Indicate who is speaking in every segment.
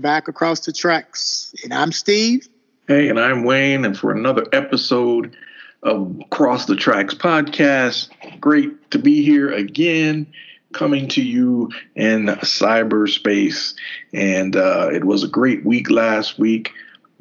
Speaker 1: back across the tracks. And I'm Steve.
Speaker 2: Hey, and I'm Wayne. And for another episode of Cross the Tracks podcast, great to be here again, coming to you in cyberspace. And uh, it was a great week last week.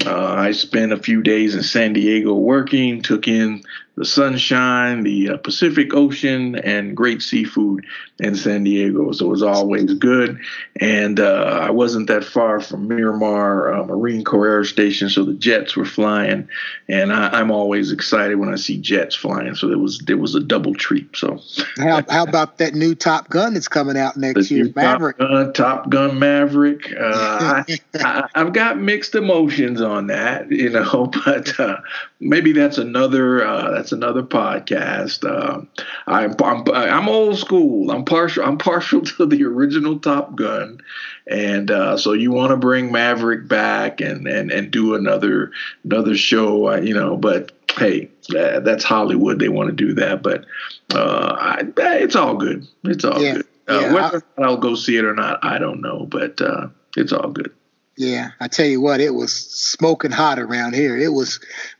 Speaker 2: Uh, I spent a few days in San Diego working, took in the sunshine, the uh, Pacific Ocean, and great seafood in San Diego. So it was always good. And uh, I wasn't that far from Miramar uh, Marine Corps Air Station, so the jets were flying. And I, am always excited when I see jets flying. So it was it was a double treat. So
Speaker 1: how, how about that new Top Gun that's coming out next year, Maverick?
Speaker 2: Top Gun, Top Gun Maverick. Uh, I, have got mixed emotions on that, you know, but uh, maybe that's another uh, that's another podcast. Uh, I'm, I'm I'm old school. I'm partial. I'm partial to the original Top Gun, and uh, so you want to bring Maverick back and and and do another another show, uh, you know. But hey, that's Hollywood. They want to do that, but uh, I, it's all good. It's all yeah. good. Uh, yeah, whether I, will go see it or not, I don't know, but it's all good.
Speaker 1: Yeah, I tell you what, it was smoking hot around here. It was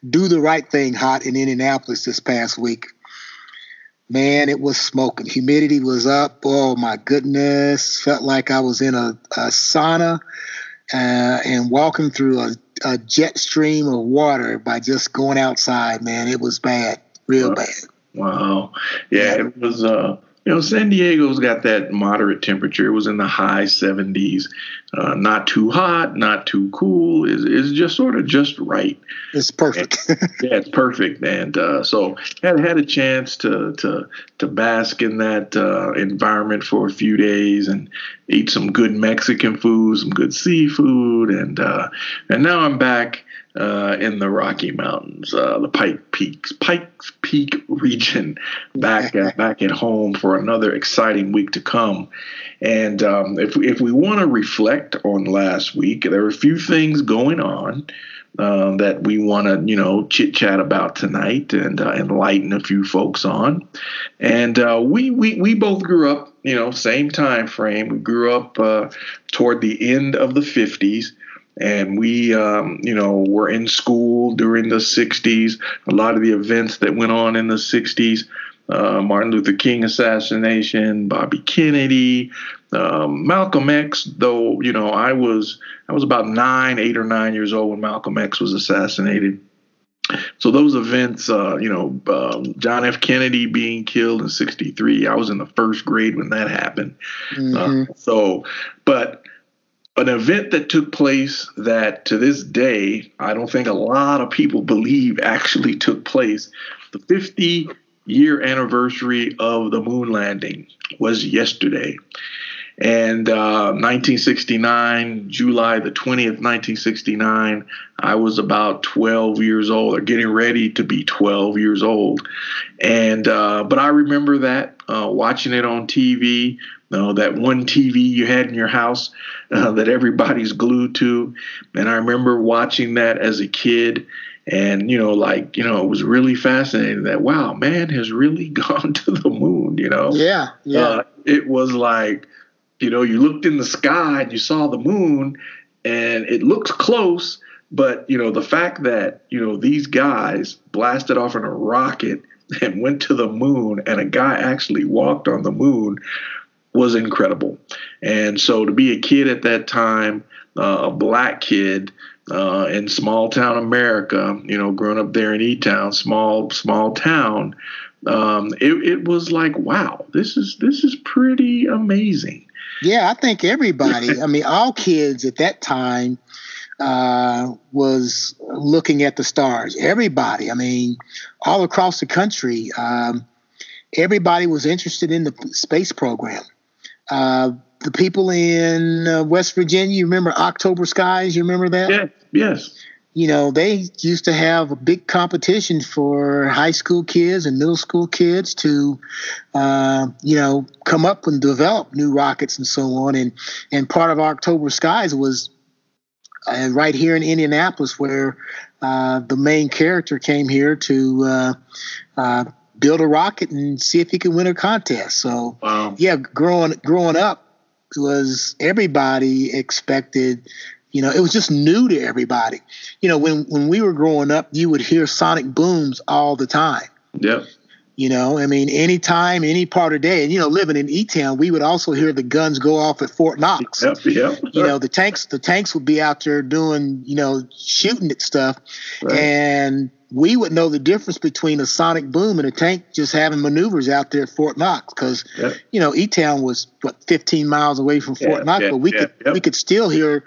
Speaker 1: do the right thing hot in Indianapolis this past week. Man, it was smoking. Humidity was up. Oh my goodness. Felt like I was in a, a sauna uh, and walking through a, a, jet stream of water by just going outside, man. It was bad, real
Speaker 2: wow.
Speaker 1: bad.
Speaker 2: Wow. Yeah, it was uh you know, San Diego's got that moderate temperature. It was in the high 70s, uh, not too hot, not too cool. Is is just sort of just right.
Speaker 1: It's perfect.
Speaker 2: and, yeah, it's perfect. And uh, so had had a chance to to to bask in that uh, environment for a few days and eat some good Mexican food, some good seafood, and uh, and now I'm back uh, in the Rocky Mountains, uh, the Pike Peaks, Pikes Peak region, back at, back at home for another exciting week to come. And um, if if we want to reflect on last week, there are a few things going on. Uh, that we want to, you know, chit chat about tonight and uh, enlighten a few folks on. And uh, we, we we both grew up, you know, same time frame. We grew up uh, toward the end of the 50s and we um, you know were in school during the 60s a lot of the events that went on in the 60s uh, martin luther king assassination bobby kennedy um, malcolm x though you know i was i was about nine eight or nine years old when malcolm x was assassinated so those events, uh, you know, um, John F. Kennedy being killed in '63, I was in the first grade when that happened. Mm-hmm. Uh, so, but an event that took place that to this day, I don't think a lot of people believe actually took place. The 50 year anniversary of the moon landing was yesterday. And uh, 1969, July the 20th, 1969, I was about 12 years old or getting ready to be 12 years old. And, uh, but I remember that uh, watching it on TV, know, that one TV you had in your house uh, that everybody's glued to. And I remember watching that as a kid. And, you know, like, you know, it was really fascinating that, wow, man has really gone to the moon, you know?
Speaker 1: Yeah. Yeah. Uh,
Speaker 2: it was like, you know, you looked in the sky and you saw the moon and it looks close. But, you know, the fact that, you know, these guys blasted off in a rocket and went to the moon and a guy actually walked on the moon was incredible. And so to be a kid at that time, uh, a black kid uh, in small town America, you know, growing up there in E Town, small small town, um, it, it was like, wow, this is this is pretty amazing.
Speaker 1: Yeah, I think everybody. I mean, all kids at that time uh, was looking at the stars. Everybody. I mean, all across the country, um, everybody was interested in the space program. Uh, the people in uh, West Virginia, you remember October Skies? You remember that?
Speaker 2: Yeah, yes.
Speaker 1: You know, they used to have a big competition for high school kids and middle school kids to, uh, you know, come up and develop new rockets and so on. And and part of October Skies was uh, right here in Indianapolis, where uh, the main character came here to uh, uh, build a rocket and see if he could win a contest. So
Speaker 2: wow.
Speaker 1: yeah, growing growing up, was everybody expected you know, it was just new to everybody. You know, when when we were growing up, you would hear sonic booms all the time.
Speaker 2: Yep.
Speaker 1: You know, I mean, anytime, any part of the day, and you know, living in E Town, we would also hear the guns go off at Fort Knox.
Speaker 2: Yep, yep.
Speaker 1: You know, the tanks, the tanks would be out there doing, you know, shooting at stuff, right. and we would know the difference between a sonic boom and a tank just having maneuvers out there at Fort Knox because yep. you know E Town was what 15 miles away from Fort yeah, Knox, yeah, but we yeah, could yep. we could still hear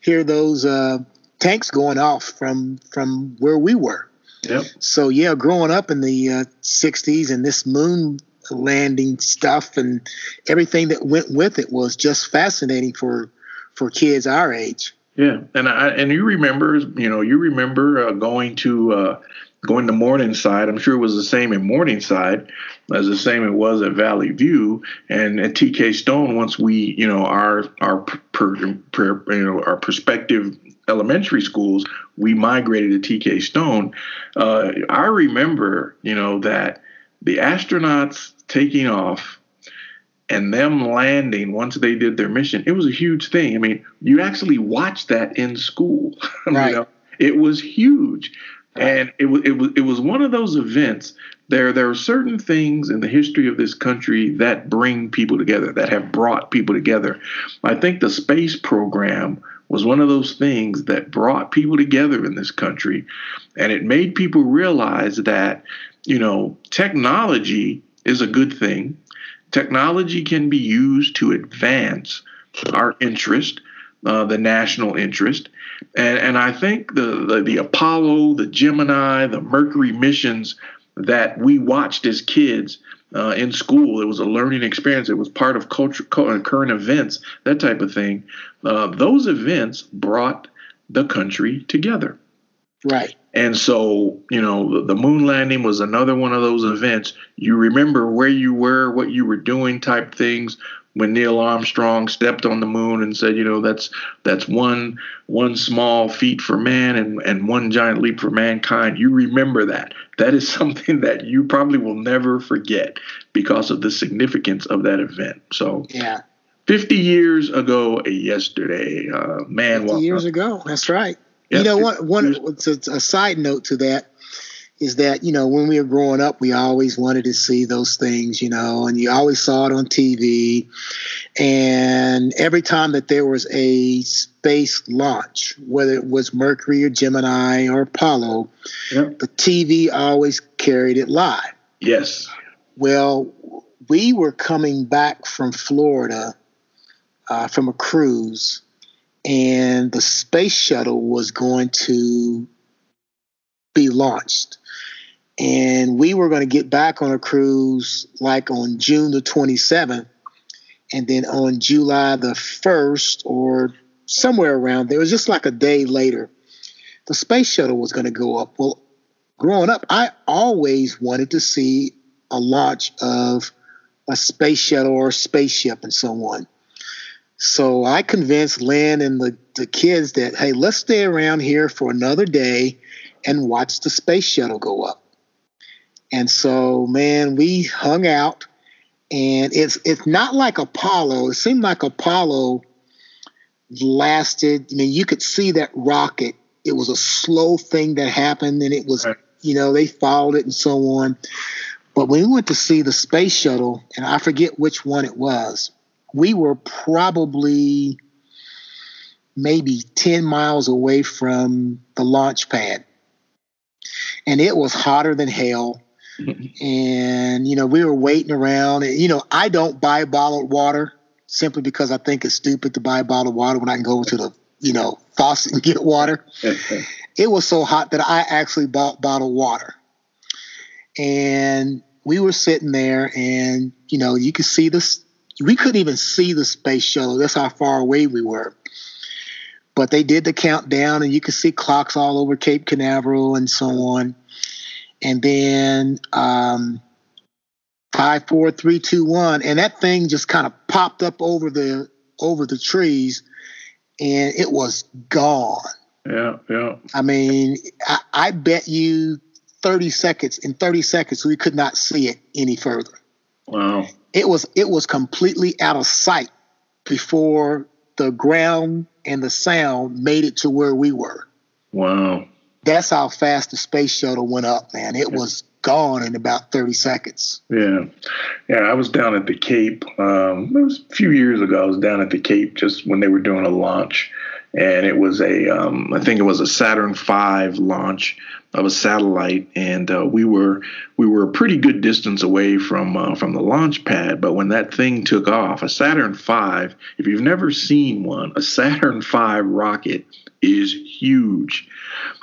Speaker 1: hear those uh, tanks going off from from where we were.
Speaker 2: Yep.
Speaker 1: So yeah, growing up in the uh, '60s and this moon landing stuff and everything that went with it was just fascinating for for kids our age.
Speaker 2: Yeah, and I and you remember, you know, you remember uh, going to uh, going to Morningside. I'm sure it was the same in Morningside as the same it was at Valley View and at TK Stone. Once we, you know, our our per, per, you know our perspective elementary schools, we migrated to TK Stone. Uh, I remember, you know, that the astronauts taking off and them landing once they did their mission, it was a huge thing. I mean, you actually watched that in school.
Speaker 1: Right. you know,
Speaker 2: it was huge. And it was it was it was one of those events. There there are certain things in the history of this country that bring people together, that have brought people together. I think the space program was one of those things that brought people together in this country, and it made people realize that you know technology is a good thing. Technology can be used to advance our interest, uh, the national interest and and I think the, the, the Apollo, the Gemini, the Mercury missions that we watched as kids uh, in school, it was a learning experience. It was part of culture, uh, current events, that type of thing. Uh, those events brought the country together.
Speaker 1: Right.
Speaker 2: And so, you know, the, the, moon landing was another one of those events. You remember where you were, what you were doing, type things when Neil Armstrong stepped on the moon and said, you know, that's that's one one small feat for man and and one giant leap for mankind. You remember that. That is something that you probably will never forget because of the significance of that event. So
Speaker 1: yeah.
Speaker 2: 50 years ago, yesterday, uh, man.
Speaker 1: 50 years up. ago, that's right. you know, one, one, a side note to that is that you know when we were growing up we always wanted to see those things you know and you always saw it on tv and every time that there was a space launch whether it was mercury or gemini or apollo yep. the tv always carried it live.
Speaker 2: Yes.
Speaker 1: Well we were coming back from florida uh, from a cruise and the space shuttle was going to be launched and we were going to get back on a cruise like on June the 27th, and then on July the 1st or somewhere around there, it was just like a day later, the space shuttle was going to go up. Well, growing up, I always wanted to see a launch of a space shuttle or spaceship and so on. So I convinced Lynn and the, the kids that, hey, let's stay around here for another day and watch the space shuttle go up. And so, man, we hung out, and it's it's not like Apollo. It seemed like Apollo lasted. I mean, you could see that rocket. It was a slow thing that happened, and it was, right. you know, they followed it and so on. But when we went to see the space shuttle, and I forget which one it was, we were probably maybe 10 miles away from the launch pad. And it was hotter than hell and you know we were waiting around. And you know i don't buy bottled water simply because i think it's stupid to buy bottled water when i can go to the you know faucet and get water. It was so hot that i actually bought bottled water. And we were sitting there and you know you could see this we couldn't even see the space shuttle. That's how far away we were. But they did the countdown and you could see clocks all over cape canaveral and so on and then um, five, four, three, two, one, and that thing just kind of popped up over the over the trees, and it was gone.
Speaker 2: Yeah, yeah.
Speaker 1: I mean, I, I bet you thirty seconds. In thirty seconds, we could not see it any further.
Speaker 2: Wow.
Speaker 1: It was it was completely out of sight. before the ground and the sound made it to where we were.
Speaker 2: Wow.
Speaker 1: That's how fast the space shuttle went up, man. It was gone in about 30 seconds.
Speaker 2: Yeah. Yeah, I was down at the Cape. Um, it was a few years ago. I was down at the Cape just when they were doing a launch. And it was a, um, I think it was a Saturn V launch of a satellite, and uh, we were we were a pretty good distance away from uh, from the launch pad. But when that thing took off, a Saturn V, if you've never seen one, a Saturn V rocket is huge.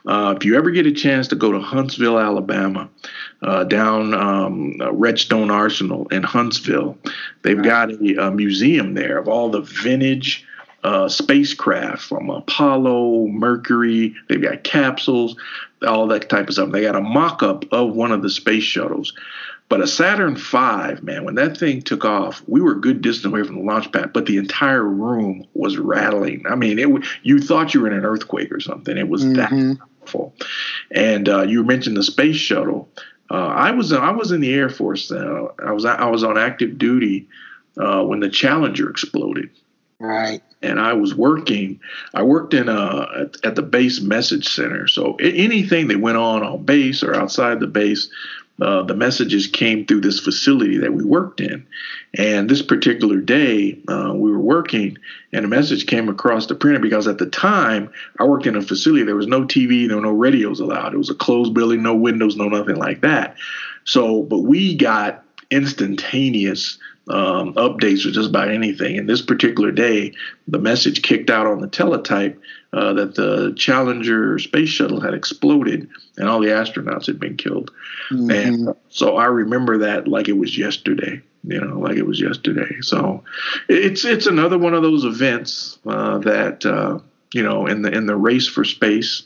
Speaker 2: Uh, if you ever get a chance to go to Huntsville, Alabama, uh, down um, uh, Redstone Arsenal in Huntsville, they've got a, a, museum there of all the vintage uh, spacecraft from Apollo, Mercury. They've got capsules, all that type of stuff. They got a mock up of one of the space shuttles. But a Saturn V, man, when that thing took off, we were a good distance away from the launch pad, but the entire room was rattling. I mean, it you thought you were in an earthquake or something. It was mm-hmm. that powerful. And uh, you mentioned the space shuttle. Uh, I was I was in the Air Force. Uh, I was I was on active duty uh, when the Challenger exploded.
Speaker 1: Right.
Speaker 2: And I was working. I worked in a uh, at, at the base message center. So anything that went on on base or outside the base, uh, the messages came through this facility that we worked in. And this particular day, uh, we were working, and a message came across the printer because at the time I worked in a facility. There was no TV, there were no radios allowed. It was a closed building, no windows, no nothing like that. So, but we got instantaneous um, updates or just about anything. And this particular day, the message kicked out on the teletype uh, that the Challenger space shuttle had exploded and all the astronauts had been killed. Mm-hmm. And so I remember that like it was yesterday. You know, like it was yesterday. So it's it's another one of those events uh, that uh, you know in the in the race for space.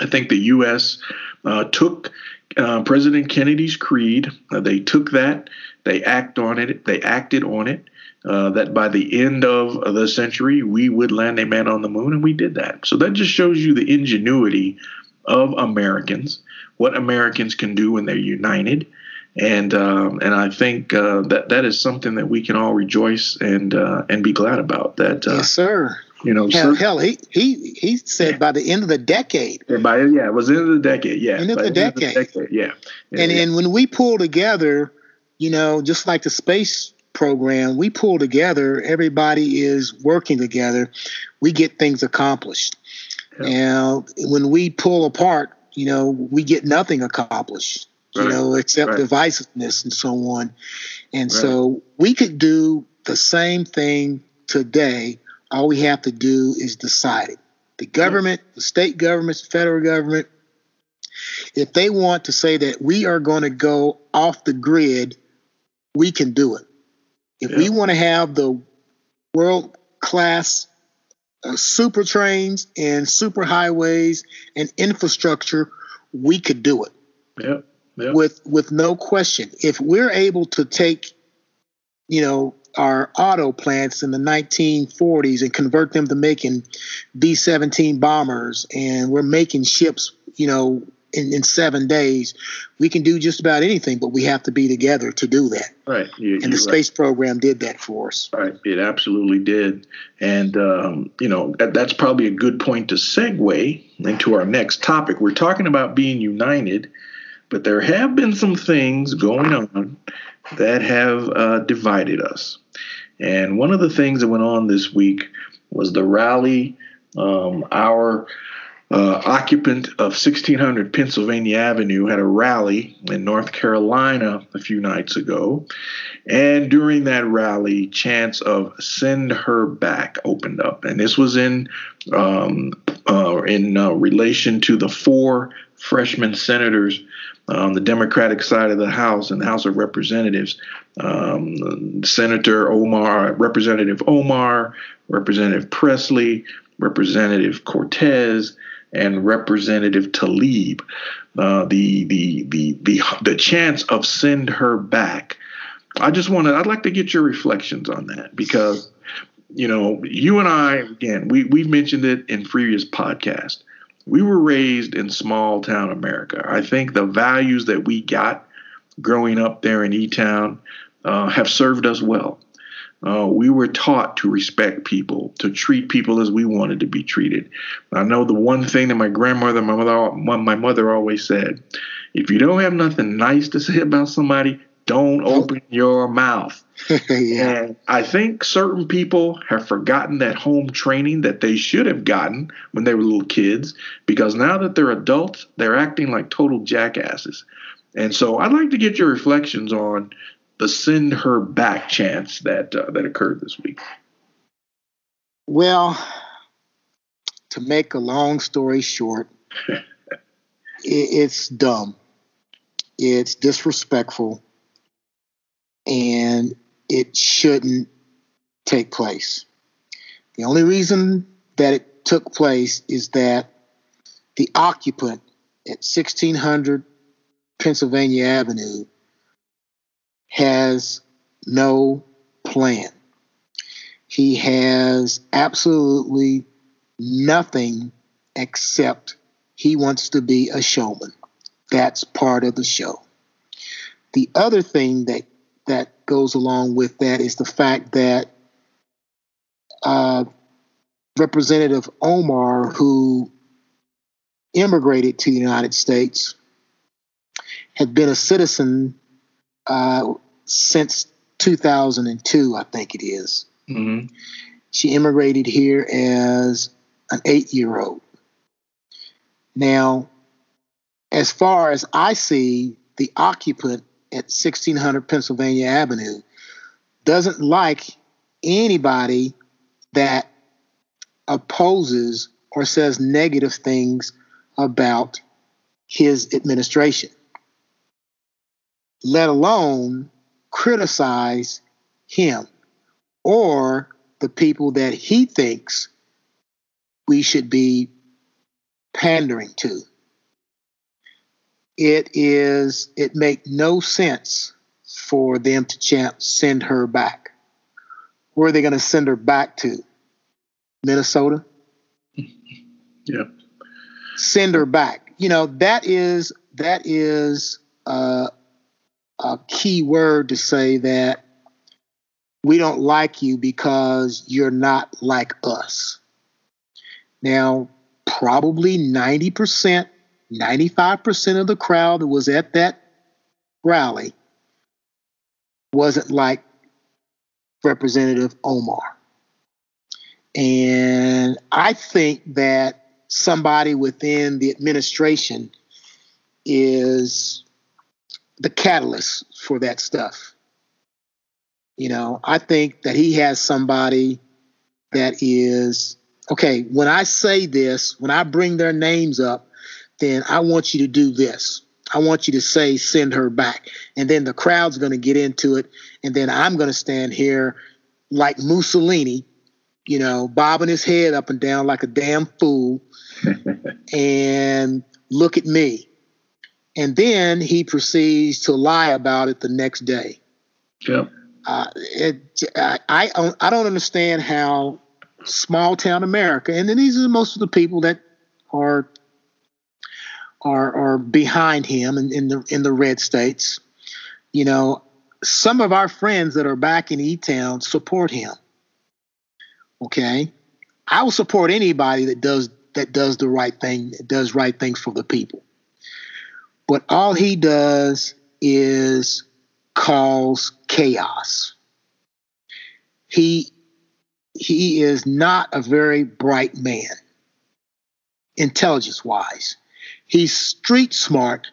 Speaker 2: I think the U.S. Uh, took uh, President Kennedy's creed. Uh, they took that they act on it. They acted on it. Uh, that by the end of the century we would land a man on the moon, and we did that. So that just shows you the ingenuity of Americans, what Americans can do when they're united, and um, and I think uh, that that is something that we can all rejoice and uh, and be glad about. That
Speaker 1: yes, sir.
Speaker 2: You know,
Speaker 1: hell, hell, he he he said yeah. by the end of the decade.
Speaker 2: Yeah, by yeah, it was the end of the decade. Yeah,
Speaker 1: end of the, decade.
Speaker 2: Of the decade. Yeah,
Speaker 1: yeah and yeah. and when we pull together you know, just like the space program, we pull together, everybody is working together, we get things accomplished. Yeah. Now, when we pull apart, you know, we get nothing accomplished, right. you know, except right. divisiveness and so on. And right. so we could do the same thing today. All we have to do is decide it. The government, the state governments, the federal government, if they want to say that we are going to go off the grid we can do it. If yeah. we want to have the world class uh, super trains and super highways and infrastructure, we could do it.
Speaker 2: Yeah. yeah.
Speaker 1: With with no question. If we're able to take, you know, our auto plants in the 1940s and convert them to making B-17 bombers, and we're making ships, you know, in, in seven days, we can do just about anything, but we have to be together to do that.
Speaker 2: Right.
Speaker 1: You, and the space right. program did that for us.
Speaker 2: Right. It absolutely did. And, um, you know, that, that's probably a good point to segue into our next topic. We're talking about being united, but there have been some things going on that have uh, divided us. And one of the things that went on this week was the rally, um, our uh, occupant of 1600 Pennsylvania Avenue had a rally in North Carolina a few nights ago. And during that rally, chants of "Send Her Back" opened up, and this was in um, uh, in uh, relation to the four freshman senators on the Democratic side of the House and the House of Representatives. Um, Senator Omar, Representative Omar, Representative Pressley, Representative Cortez, and Representative Tlaib, uh, the, the the the the chance of send her back. I just want to. I'd like to get your reflections on that because you know you and I again we we've mentioned it in previous podcasts. We were raised in small town America. I think the values that we got growing up there in E Town uh, have served us well. uh, we were taught to respect people, to treat people as we wanted to be treated. I know the one thing that my grandmother, my mother, my mother always said: if you don't have nothing nice to say about somebody, don't open your mouth. yeah. And I think certain people have forgotten that home training that they should have gotten when they were little kids because now that they're adults, they're acting like total jackasses. And so I'd like to get your reflections on the send her back chance that uh, that occurred this week.
Speaker 1: Well, to make a long story short, it, it's dumb. It's disrespectful and it shouldn't take place. The only reason that it took place is that the occupant at 1600 Pennsylvania Avenue has no plan. He has absolutely nothing except he wants to be a showman. That's part of the show. The other thing that that goes along with that is the fact that uh, Representative Omar, who immigrated to the United States, had been a citizen uh, since 2002, I think it is. Mm-hmm. She immigrated here as an eight year old. Now, as far as I see, the occupant at 1600 Pennsylvania Avenue. Doesn't like anybody that opposes or says negative things about his administration, let alone criticize him or the people that he thinks we should be pandering to it is it make no sense for them to chant send her back. Where are they going to send her back to? Minnesota.
Speaker 2: Yep.
Speaker 1: Send her back. You know that is that is uh, a key word to say that we don't like you because you're not like us. Now, probably 90% 95% of the crowd that was at that rally wasn't like Representative Omar. And I think that somebody within the administration is the catalyst for that stuff. You know, I think that he has somebody that is okay. When I say this, when I bring their names up, then I want you to do this. I want you to say, send her back. And then the crowd's going to get into it. And then I'm going to stand here like Mussolini, you know, bobbing his head up and down like a damn fool and look at me. And then he proceeds to lie about it the next day.
Speaker 2: Yeah.
Speaker 1: Uh, it, I, I, I don't understand how small town America, and then these are most of the people that are are are behind him in, in the in the red states. You know, some of our friends that are back in E Town support him. Okay, I will support anybody that does that does the right thing, does right things for the people. But all he does is cause chaos. He he is not a very bright man, intelligence wise. He's street smart.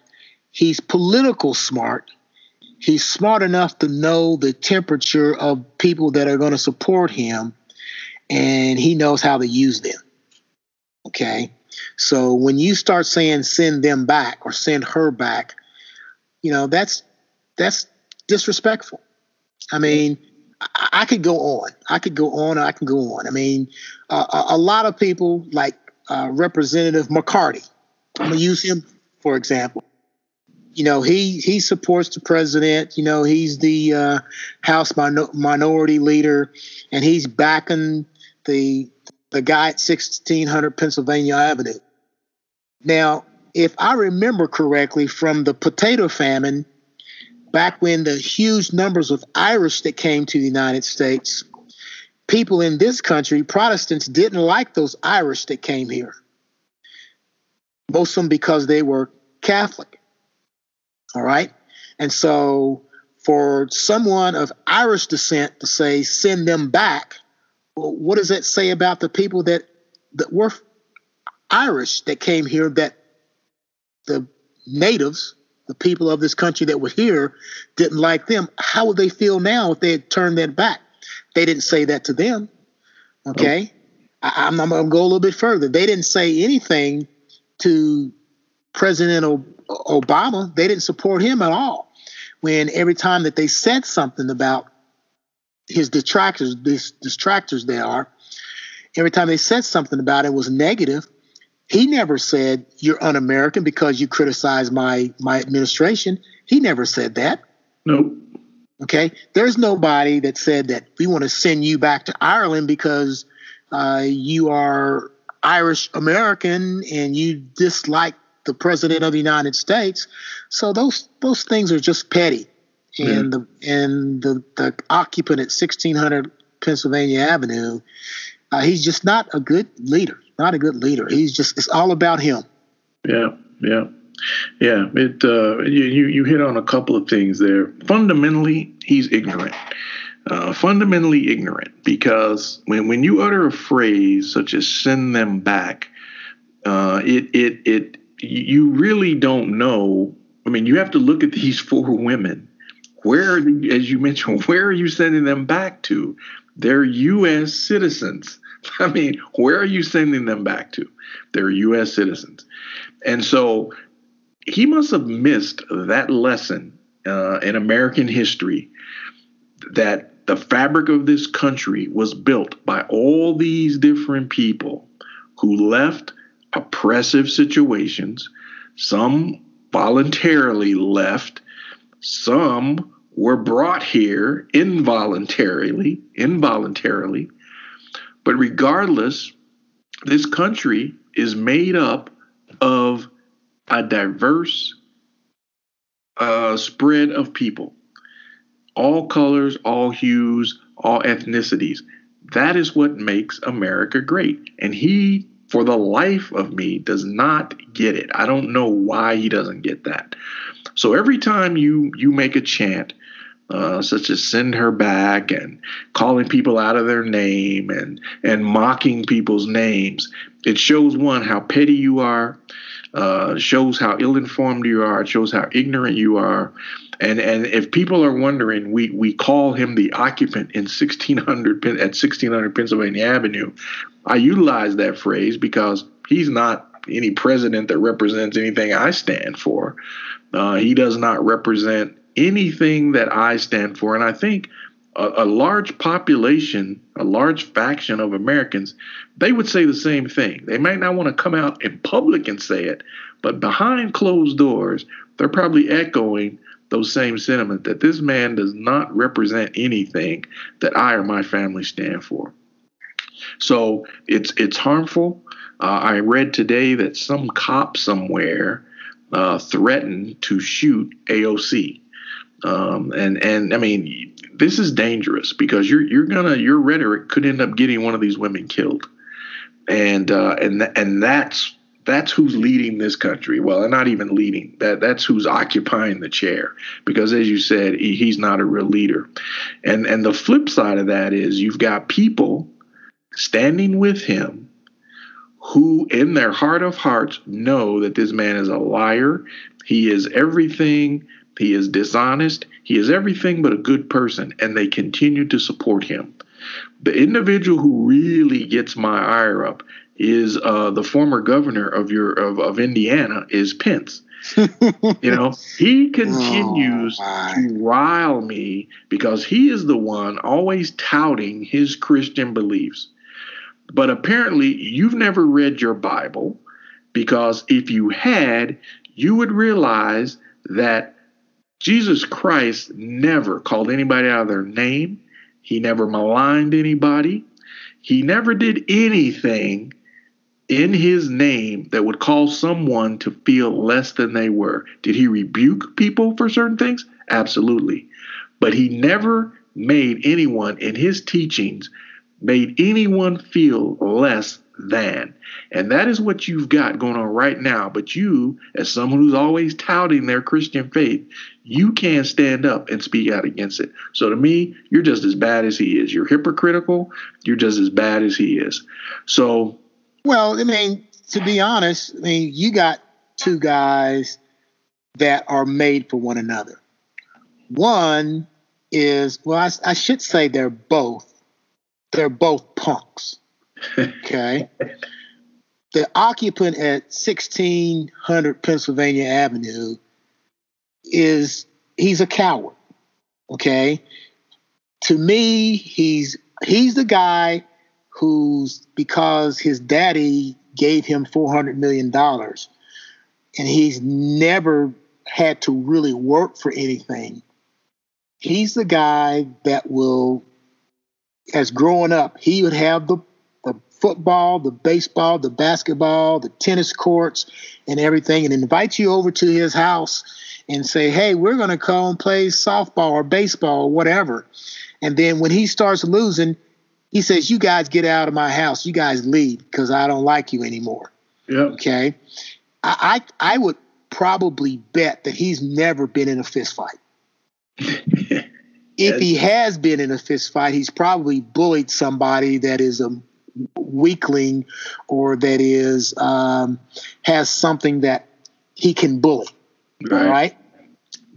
Speaker 1: He's political smart. He's smart enough to know the temperature of people that are going to support him, and he knows how to use them. Okay. So when you start saying send them back or send her back, you know, that's that's disrespectful. I mean, I, could go on. I could go on. I can go on. I mean, uh, a, a, lot of people like uh, Representative McCarthy. I'm gonna use him for example. You know, he he supports the president. You know, he's the uh, House minority leader, and he's backing the the guy at 1600 Pennsylvania Avenue. Now, if I remember correctly from the potato famine, back when the huge numbers of Irish that came to the United States, people in this country, Protestants, didn't like those Irish that came here. Most of them because they were Catholic. All right. And so for someone of Irish descent to say, send them back, well, what does that say about the people that, that were Irish that came here that the natives, the people of this country that were here, didn't like them? How would they feel now if they had turned that back? They didn't say that to them. Okay. I, am going to go a little bit further. They didn't say anything to President Obama. They didn't support him at all. When every time that they said something about his detractors, these distractors they are, every time they said something about it was negative, he never said you're un-American because you criticize my my administration. He never said that.
Speaker 2: Nope.
Speaker 1: Okay, there's nobody that said that we want to send you back to Ireland because uh, you are Irish American and you dislike the president of the United States. So those those things are just petty. And the and the, the occupant at 1600 Pennsylvania Avenue, uh, he's just not a good leader. Not a good leader. He's just it's all about him.
Speaker 2: Yeah, yeah. Yeah, it uh, you you hit on a couple of things there. Fundamentally, he's ignorant. Uh, fundamentally ignorant because when when you utter a phrase such as "send them back," uh, it it it you really don't know. I mean, you have to look at these four women. Where, as you mentioned, where are you sending them back to? They're U.S. citizens. I mean, where are you sending them back to? They're U.S. citizens. And so he must have missed that lesson uh, in American history that the fabric of this country was built by all these different people who left oppressive situations. Some voluntarily left, some were brought here involuntarily, involuntarily. But regardless, this country is made up of a diverse uh, spread of people, all colors, all hues, all ethnicities. That is what makes America great. And he, for the life of me, does not get it. I don't know why he doesn't get that. So every time you you make a chant, uh, such as send her back and calling people out of their name and and mocking people's names, it shows one how petty you are, uh, shows how ill-informed you are. It shows how ignorant you are. And and if people are wondering, we we call him the occupant in 1600 at 1600 Pennsylvania Avenue. I utilize that phrase because he's not any president that represents anything I stand for. Uh, he does not represent anything that I stand for, and I think a, a, large population, a large faction of Americans, they would say the same thing. They might not want to come out in public and say it, but behind closed doors, they're probably echoing those same sentiments that this man does not represent anything that I or my family stand for. So it's it's harmful. Uh, I read today that some cop somewhere uh, threatened to shoot AOC. Um, and and I mean, this is dangerous because you're you're gonna your rhetoric could end up getting one of these women killed, and uh, and th- and that's that's who's leading this country. Well, not even leading. That that's who's occupying the chair. Because as you said, he, he's not a real leader. And and the flip side of that is you've got people standing with him who in their heart of hearts know that this man is a liar. He is everything he is dishonest. He is everything but a good person, and they continue to support him. The individual who really gets my ire up is uh, the former governor of your of, of Indiana is Pence. you know, he continues oh, to rile me because he is the one always touting his Christian beliefs. But apparently, you've never read your Bible because if you had, you would realize that Jesus Christ never called anybody out of their name. He never maligned anybody. He never did anything in his name that would cause someone to feel less than they were. Did he rebuke people for certain things? Absolutely. But he never made anyone in his teachings made anyone feel less than. And that is what you've got going on right now. But you, as someone who's always touting their Christian faith, you can't stand up and speak out against it. So to me, you're just as bad as he is. You're hypocritical. You're just as bad as he is. So.
Speaker 1: Well, I mean, to be honest, I mean, you got two guys that are made for one another. One is, well, I, I should say they're both. They're both punks. Okay. the occupant at 1600 Pennsylvania Avenue is he's a coward. Okay. To me, he's he's the guy who's because his daddy gave him 400 million dollars and he's never had to really work for anything. He's the guy that will as growing up, he would have the football, the baseball, the basketball, the tennis courts, and everything, and invite you over to his house and say, hey, we're going to come and play softball or baseball or whatever. And then when he starts losing, he says, you guys get out of my house. You guys leave because I don't like you anymore.
Speaker 2: Yeah.
Speaker 1: Okay. I, I, I would probably bet that he's never been in a fist fight. if he has been in a fist fight, he's probably bullied somebody that is a weakling or that is um, has something that he can bully. Right. Right.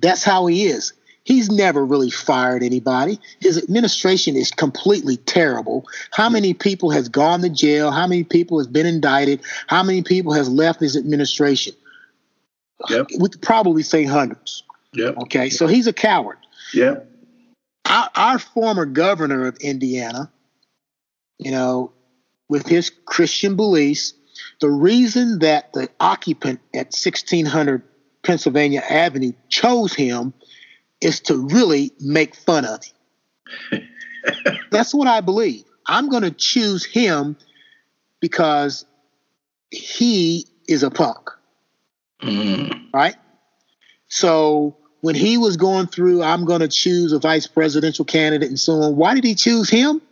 Speaker 1: That's how he is. He's never really fired anybody. His administration is completely terrible. How many people has gone to jail? How many people has been indicted? How many people has left his administration?
Speaker 2: Yep.
Speaker 1: We could probably say hundreds.
Speaker 2: Yep.
Speaker 1: Okay, so he's a coward.
Speaker 2: Yep.
Speaker 1: Our, our former governor of Indiana, you know, with his Christian beliefs. The reason that the occupant at 1600 Pennsylvania Avenue chose him is to really make fun of him. That's what I believe. I'm going to choose him because he is a punk.
Speaker 2: Mm.
Speaker 1: Right? So when he was going through, I'm going to choose a vice presidential candidate and so on, why did he choose him?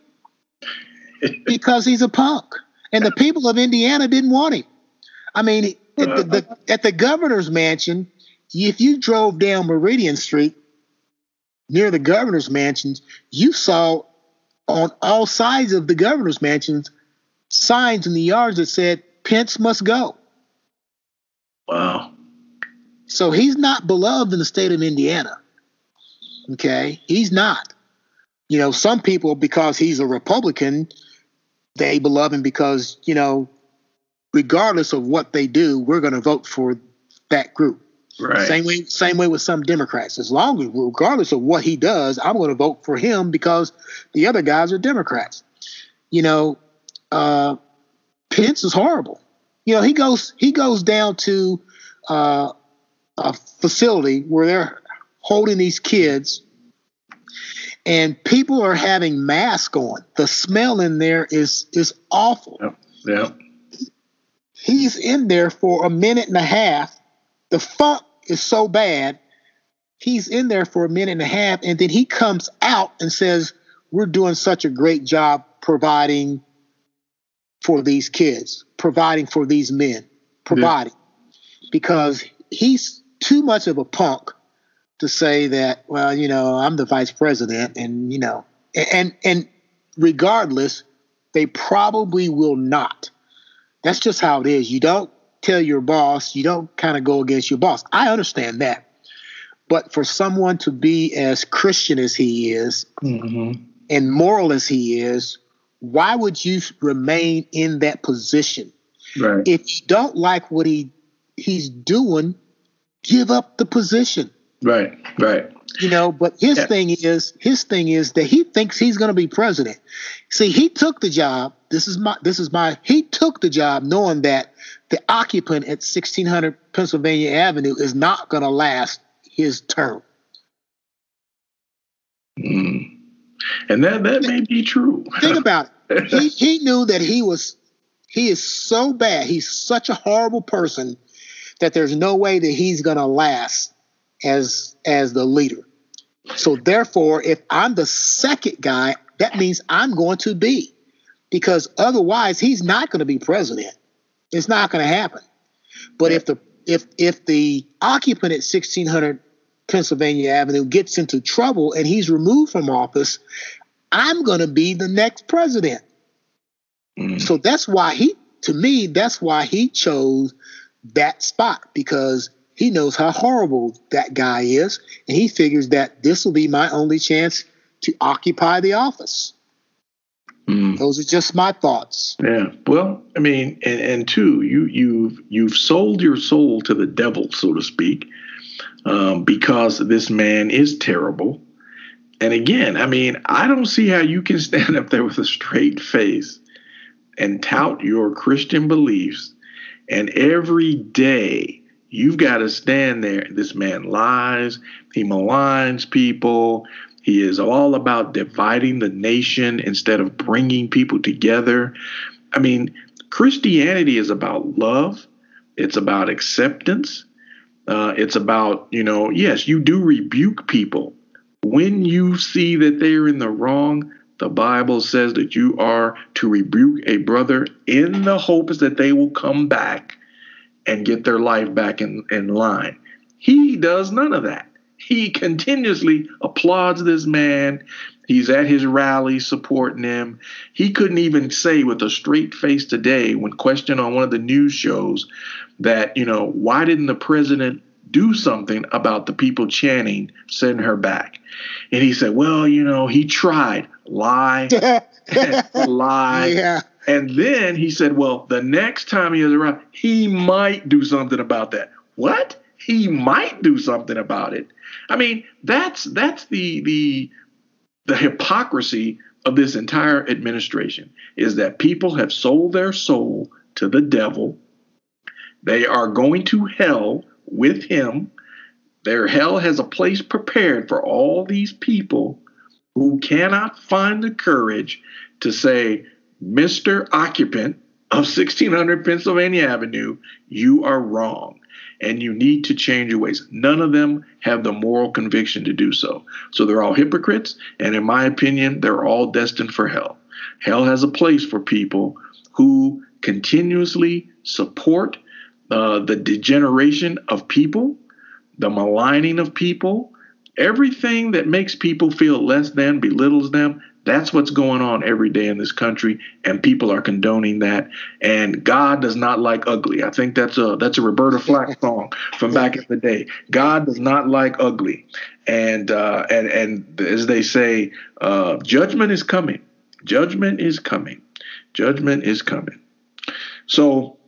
Speaker 1: Because he's a punk. And the people of Indiana didn't want him. I mean, at the, the, at the governor's mansion, if you drove down Meridian Street near the governor's mansions, you saw on all sides of the governor's mansions signs in the yards that said Pence must go.
Speaker 2: Wow.
Speaker 1: So he's not beloved in the state of Indiana. Okay? He's not. You know, some people, because he's a Republican, they love him because you know, regardless of what they do, we're going to vote for that group.
Speaker 2: Right.
Speaker 1: Same way, same way with some Democrats. As long as, regardless of what he does, I'm going to vote for him because the other guys are Democrats. You know, uh, Pence is horrible. You know, he goes he goes down to uh, a facility where they're holding these kids and people are having masks on. The smell in there is is awful.
Speaker 2: Yep.
Speaker 1: He's in there for a minute and a half. The funk is so bad. He's in there for a minute and a half, and then he comes out and says, "We're doing such a great job providing for these kids, providing for these men, providing," yeah. because he's too much of a punk to say that, well, you know, I'm the vice president, and you know, and and regardless, they probably will not. That's just how it is. You don't tell your boss, you don't kind of go against your boss. I understand that. But for someone to be as Christian as he is
Speaker 2: mm-hmm.
Speaker 1: and moral as he is, why would you remain in that position?
Speaker 2: Right.
Speaker 1: If you don't like what he he's doing, give up the position.
Speaker 2: Right, right.
Speaker 1: You know, but his yeah. thing is his thing is that he thinks he's going to be president. See, he took the job. This is my this is my he took the job knowing that the occupant at 1600 Pennsylvania Avenue is not going to last his term.
Speaker 2: Mm. And that that may be true.
Speaker 1: Think about it. He he knew that he was he is so bad. He's such a horrible person that there's no way that he's going to last as as the leader. So therefore, if I'm the second guy, that means I'm going to be, because otherwise he's not going to be president. It's not going to happen. But if the if if the occupant at 1600 Pennsylvania Avenue gets into trouble and he's removed from office, I'm going to be the next president. Mm. So that's why he, to me, that's why he chose that spot because he knows how horrible that guy is. And he figures that this will be my only chance to occupy the office. Mm. Those are just my thoughts.
Speaker 2: Yeah. Well, I mean, and, and two, you you've you've sold your soul to the devil, so to speak, um, because this man is terrible. And again, I mean, I don't see how you can stand up there with a straight face and tout your Christian beliefs, and every day you've got to stand there. This man lies, he maligns people, he is all about dividing the nation instead of bringing people together. I mean, Christianity is about love, it's about acceptance, uh, it's about, you know, yes, you do rebuke people. When you see that they're in the wrong, the Bible says that you are to rebuke a brother in the hopes that they will come back and get their life back in, in line. He does none of that. He continuously applauds this man. He's at his rally supporting him. He couldn't even say with a straight face today, when questioned on one of the news shows, that, you know, why didn't the president do something about the people chanting, send her back? And he said, well, you know, he tried. Lie, lie. Yeah. And then he said, well, the next time he is around, he might do something about that. What? He might do something about it. I mean, that's that's the the the hypocrisy of this entire administration is that people have sold their soul to the devil. They are going to hell with him. Their hell has a place prepared for all these people who cannot find the courage to say, Mr. Occupant of 1600 Pennsylvania Avenue, you are wrong and you need to change your ways. None of them have the moral conviction to do so. So they're all hypocrites, and in my opinion, they're all destined for hell. Hell has a place for people who continuously support uh, the degeneration of people, the maligning of people, everything that makes people feel less than, belittles them. That's what's going on every day in this country, and people are condoning that. And God does not like ugly. I think that's a that's a Roberta Flack song from back in the day. God does not like ugly, and uh, and and as they say, uh, judgment is coming. Judgment is coming. Judgment is coming. So,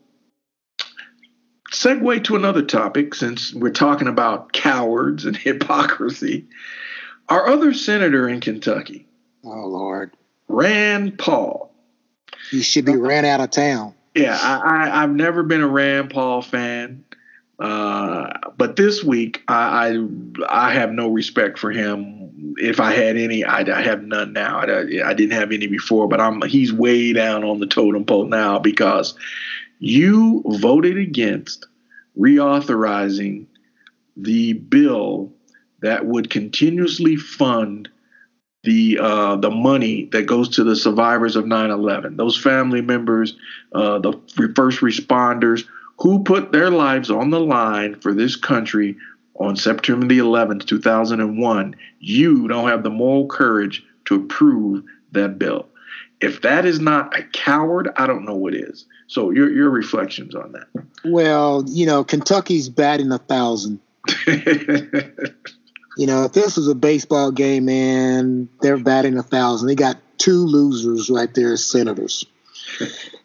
Speaker 2: segue to another topic since we're talking about cowards and hypocrisy. Our other senator in Kentucky,
Speaker 1: Oh Lord.
Speaker 2: Rand Paul.
Speaker 1: He should be ran out of town.
Speaker 2: Yeah, I, I have never been a Rand Paul fan. Uh, but this week I, I, I have no respect for him. If I had any, I, I have none now. I, I didn't have any before, but I'm he's way down on the totem pole now because you voted against reauthorizing the bill that would continuously fund the uh, the money that goes to the survivors of 9/11, those family members, uh, the first responders who put their lives on the line for this country on September the 11th, 2001. You don't have the moral courage to approve that bill. If that is not a coward, I don't know what is. So your your reflections on that.
Speaker 1: Well, you know, Kentucky's batting a thousand. You know, if this was a baseball game, man, they're batting a thousand. They got two losers right there as senators.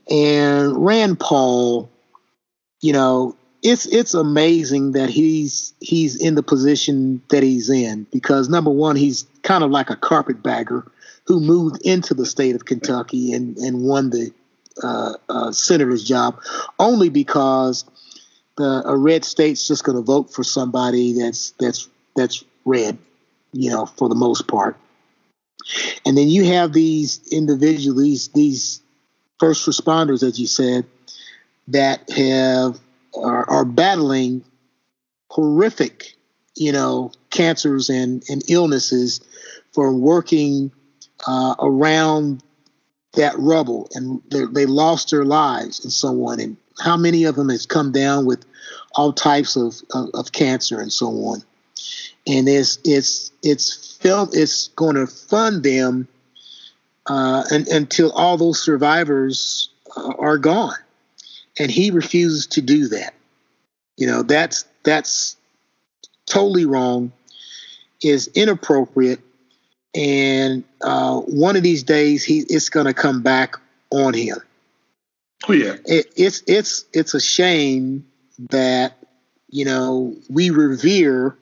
Speaker 1: and Rand Paul, you know, it's it's amazing that he's he's in the position that he's in because number one, he's kind of like a carpetbagger who moved into the state of Kentucky and and won the uh, uh, senator's job only because the, a red state's just going to vote for somebody that's that's that's red, you know, for the most part. And then you have these individuals, these, these first responders, as you said, that have are, are battling horrific you know, cancers and, and illnesses for working uh, around that rubble and they lost their lives and so on. And how many of them has come down with all types of, of, of cancer and so on. And it's, it's, it's felt it's going to fund them uh, and, until all those survivors uh, are gone. And he refuses to do that. You know, that's, that's totally wrong, is inappropriate and uh, one of these days he it's going to come back on him.
Speaker 2: Oh yeah,
Speaker 1: it, it's it's it's a shame that you know we revere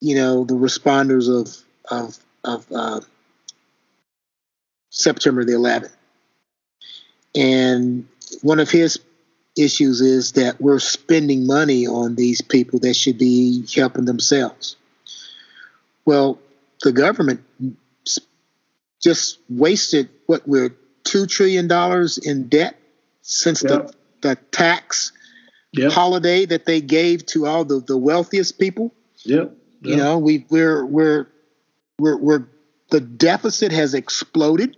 Speaker 1: you know the responders of of of uh, September the 11th, and one of his issues is that we're spending money on these people that should be helping themselves. Well, the government just wasted what we're two trillion dollars in debt since yep. the the tax yep. holiday that they gave to all the, the wealthiest people.
Speaker 2: Yep. yep.
Speaker 1: You know, we we're we're we're we're the deficit has exploded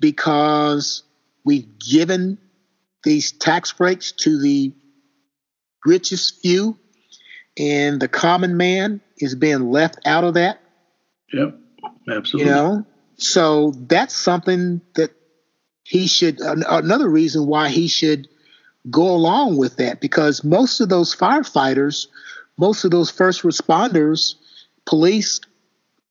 Speaker 1: because we've given these tax breaks to the richest few and the common man is being left out of that
Speaker 2: Yep, absolutely.
Speaker 1: You know, so that's something that he should. Another reason why he should go along with that because most of those firefighters, most of those first responders, police,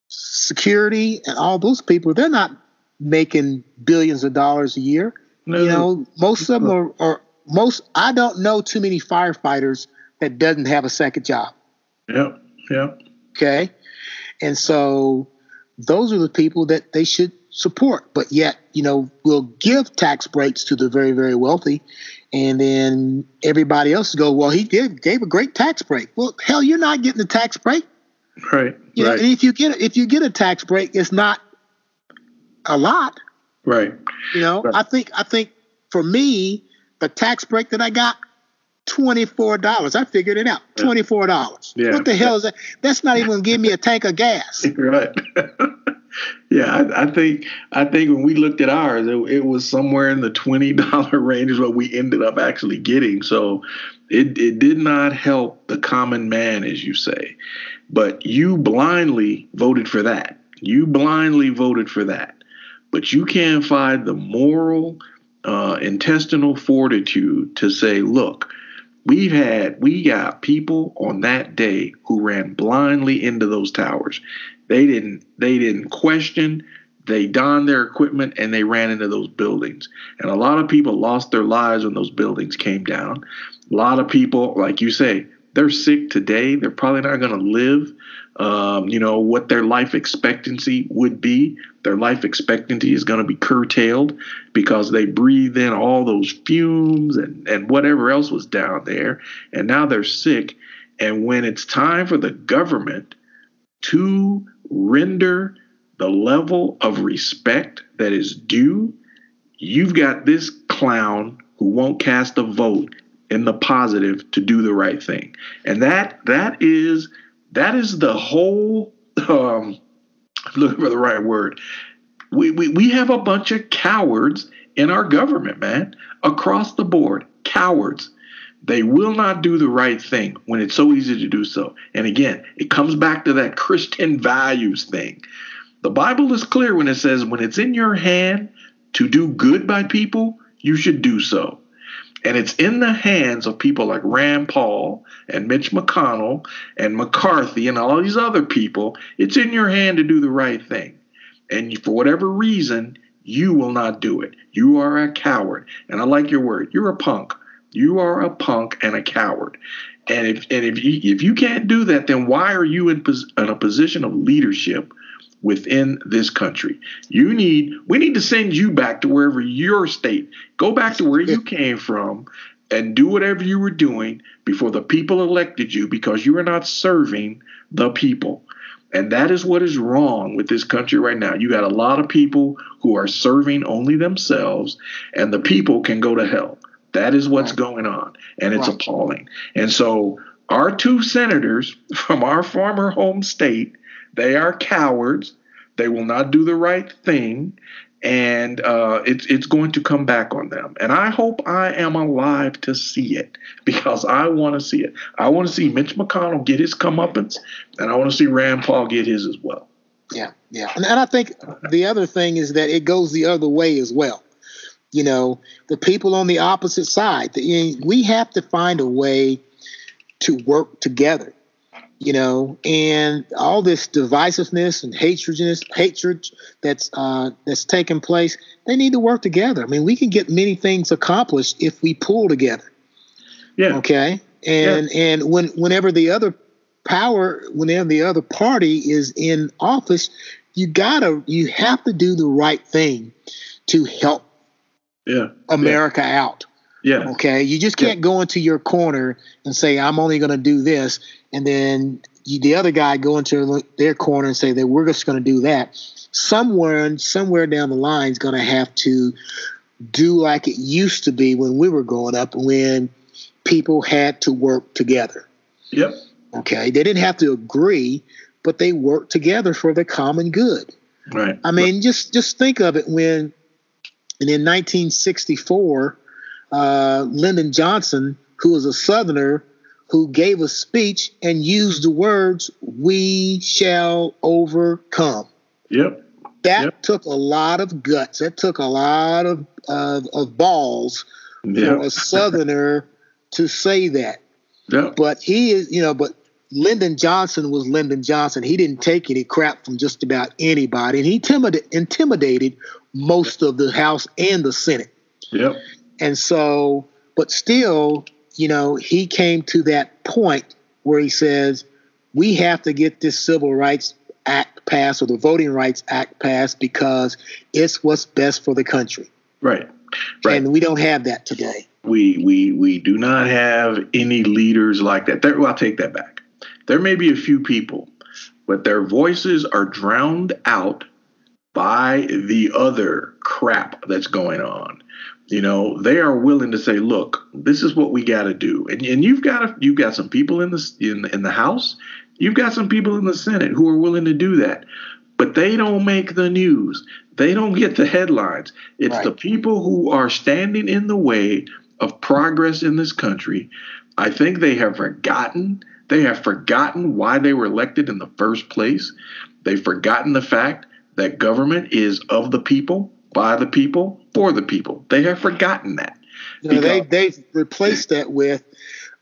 Speaker 1: security, and all those people, they're not making billions of dollars a year. No, you know, most of them are, are most. I don't know too many firefighters that doesn't have a second job.
Speaker 2: Yep. Yep.
Speaker 1: Okay. And so those are the people that they should support. But yet, you know, we'll give tax breaks to the very, very wealthy. And then everybody else go, well, he gave, gave a great tax break. Well, hell, you're not getting a tax break.
Speaker 2: Right.
Speaker 1: You
Speaker 2: right.
Speaker 1: Know, and if you get if you get a tax break, it's not a lot.
Speaker 2: Right.
Speaker 1: You know,
Speaker 2: right.
Speaker 1: I think I think for me, the tax break that I got twenty-four dollars. I figured it out. Twenty-four dollars. Yeah. What the hell is that? That's not even gonna give me a tank of gas.
Speaker 2: right. yeah, I, I, think I think when we looked at ours, it, it was somewhere in the twenty dollar range is what we ended up actually getting. So it it did not help the common man, as you say. But you blindly voted for that. You blindly voted for that. But you can't find the moral uh, intestinal fortitude to say, look, We've had, we got people on that day who ran blindly into those towers. They didn't, they didn't question. They donned their equipment and they ran into those buildings. And a lot of people lost their lives when those buildings came down. A lot of people, like you say, they're sick today. They're probably not going to live, um, you know, what their life expectancy would be. Their life expectancy is going to be curtailed because they breathe in all those fumes and, and whatever else was down there. And now they're sick. And when it's time for the government to render the level of respect that is due, you've got this clown who won't cast a vote in the positive to do the right thing. And that that is that is the whole um looking for the right word. We, we we have a bunch of cowards in our government, man, across the board. Cowards. They will not do the right thing when it's so easy to do so. And again, it comes back to that Christian values thing. The Bible is clear when it says, when it's in your hand to do good by people, you should do so. And it's in the hands of people like Rand Paul and Mitch McConnell and McCarthy and all these other people. It's in your hand to do the right thing. And for whatever reason, you will not do it. You are a coward. And I like your word. You're a punk. You are a punk and a coward. And if and if you if you can't do that, then why are you in, pos, in a position of leadership within this country. You need we need to send you back to wherever your state. Go back to where you came from and do whatever you were doing before the people elected you because you are not serving the people. And that is what is wrong with this country right now. You got a lot of people who are serving only themselves and the people can go to hell. That is what's right. going on and it's right. appalling. And so our two senators from our former home state, they are cowards. They will not do the right thing, and uh, it's it's going to come back on them. And I hope I am alive to see it because I want to see it. I want to see Mitch McConnell get his comeuppance, and I want to see Rand Paul get his as well.
Speaker 1: Yeah, yeah, and, and I think the other thing is that it goes the other way as well. You know, the people on the opposite side. The, we have to find a way to work together you know, and all this divisiveness and hatredness, hatred that's uh, that's taking place, they need to work together. I mean, we can get many things accomplished if we pull together.
Speaker 2: Yeah.
Speaker 1: Okay. And yeah. and when whenever the other power, whenever the other party is in office, you gotta you have to do the right thing to help
Speaker 2: yeah.
Speaker 1: America
Speaker 2: yeah.
Speaker 1: out.
Speaker 2: Yeah.
Speaker 1: Okay. You just can't yeah. go into your corner and say, I'm only going to do this. And then you, the other guy go into their corner and say that we're just going to do that. Somewhere, somewhere down the line is going to have to do like it used to be when we were growing up, when people had to work together.
Speaker 2: Yep.
Speaker 1: Okay. They didn't have to agree, but they worked together for the common good.
Speaker 2: Right. I
Speaker 1: mean, just just think of it when, and in 1964 uh, Lyndon Johnson, who was a Southerner, who gave a speech and used the words, We shall overcome.
Speaker 2: Yep.
Speaker 1: That
Speaker 2: yep.
Speaker 1: took a lot of guts. That took a lot of, of, of balls yep. for a Southerner to say that.
Speaker 2: Yep.
Speaker 1: But he is, you know, but Lyndon Johnson was Lyndon Johnson. He didn't take any crap from just about anybody, and he intimidated, intimidated most of the House and the Senate.
Speaker 2: Yep.
Speaker 1: And so, but still, you know, he came to that point where he says, we have to get this Civil Rights Act passed or the Voting Rights Act passed because it's what's best for the country.
Speaker 2: Right. Right.
Speaker 1: And we don't have that today.
Speaker 2: We we we do not have any leaders like that. There, well, I'll take that back. There may be a few people, but their voices are drowned out by the other crap that's going on. You know, they are willing to say, "Look, this is what we got to do," and and you've got you've got some people in the in in the House, you've got some people in the Senate who are willing to do that, but they don't make the news. They don't get the headlines. It's right. the people who are standing in the way of progress in this country. I think they have forgotten. They have forgotten why they were elected in the first place. They've forgotten the fact that government is of the people by the people for the people. They have forgotten that.
Speaker 1: You know, they they've replaced that with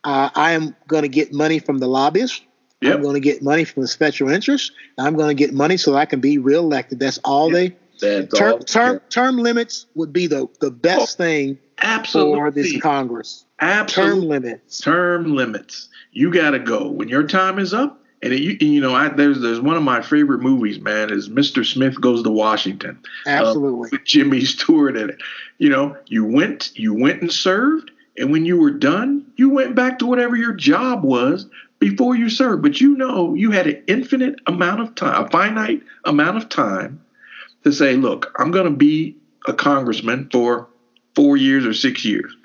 Speaker 1: uh, I am going to get money from the lobbyists. Yep. I'm going to get money from the special interests. I'm going to get money so I can be reelected. That's all yep.
Speaker 2: they. That's
Speaker 1: term,
Speaker 2: all.
Speaker 1: Term, term limits would be the, the best oh, thing
Speaker 2: absolutely.
Speaker 1: for this Congress.
Speaker 2: Absolutely.
Speaker 1: Term limits.
Speaker 2: Term limits. You got to go. When your time is up, and it, you, you, know, I, there's there's one of my favorite movies, man, is Mr. Smith Goes to Washington.
Speaker 1: Uh, Absolutely.
Speaker 2: Uh, with Jimmy Stewart in it. You know, you went you went and served, and when you were done, you went back to whatever your job was before you served. But you know, you had an infinite amount of time, a finite amount of time to say, look, I'm going to be a congressman for four years or six years.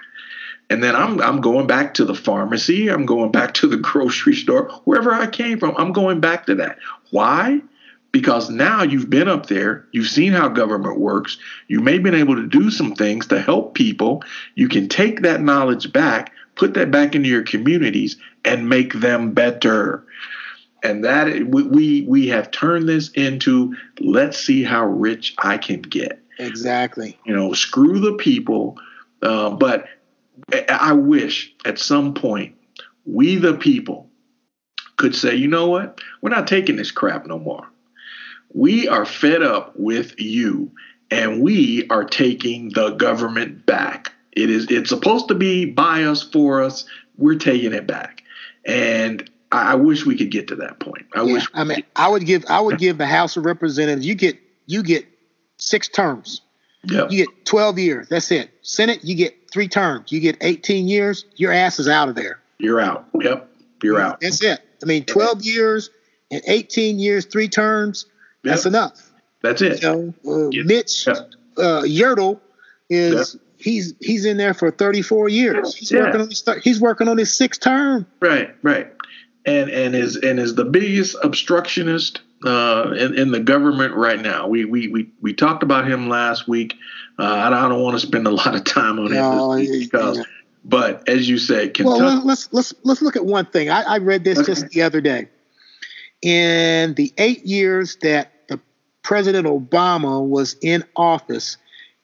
Speaker 2: And then I'm I'm going back to the pharmacy, I'm going back to the grocery store, wherever I came from, I'm going back to that. Why? Because now you've been up there, you've seen how government works, you may have been able to do some things to help people. You can take that knowledge back, put that back into your communities, and make them better. And that we we have turned this into let's see how rich I can get.
Speaker 1: Exactly.
Speaker 2: You know, screw the people. Uh, but I wish at some point we, the people, could say, you know what? We're not taking this crap no more. We are fed up with you and we are taking the government back. It is it's supposed to be by us for us. We're taking it back. And I, I wish we could get to that point. I yeah, wish
Speaker 1: I mean I would give I would give the House of Representatives you get you get six terms.
Speaker 2: Yep.
Speaker 1: You get 12 years. That's it. Senate, you get three terms. You get 18 years. Your ass is out of there.
Speaker 2: You're out. Yep. You're out.
Speaker 1: That's it. I mean, 12 years and 18 years, three terms. Yep. That's enough.
Speaker 2: That's it.
Speaker 1: You know, uh, Mitch uh, Yertle is yeah. he's he's in there for 34 years. He's yeah. working on his he's working on his sixth term.
Speaker 2: Right, right. And and is and is the biggest obstructionist uh, in, in the government right now. We we we we talked about him last week. Uh, I don't want to spend a lot of time on no, it because. Yeah. But as you say, Kentucky.
Speaker 1: Well, let's let's let's look at one thing. I, I read this okay. just the other day. In the eight years that the President Obama was in office,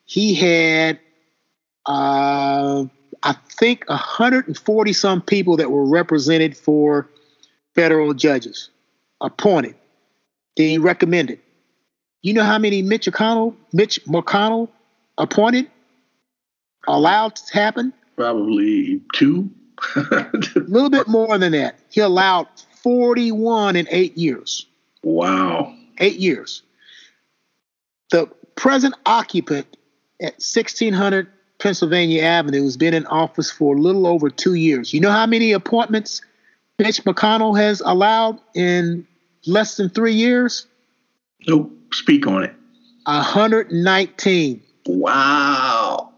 Speaker 1: he had, uh, I think, 140 some people that were represented for federal judges appointed. Then he recommended. You know how many Mitch McConnell, Mitch McConnell appointed, allowed to happen?
Speaker 2: Probably two.
Speaker 1: a little bit more than that. He allowed 41 in eight years.
Speaker 2: Wow.
Speaker 1: Eight years. The present occupant at 1600 Pennsylvania Avenue has been in office for a little over two years. You know how many appointments Mitch McConnell has allowed in less than three years?
Speaker 2: Nope. Speak on it.
Speaker 1: 119.
Speaker 2: Wow.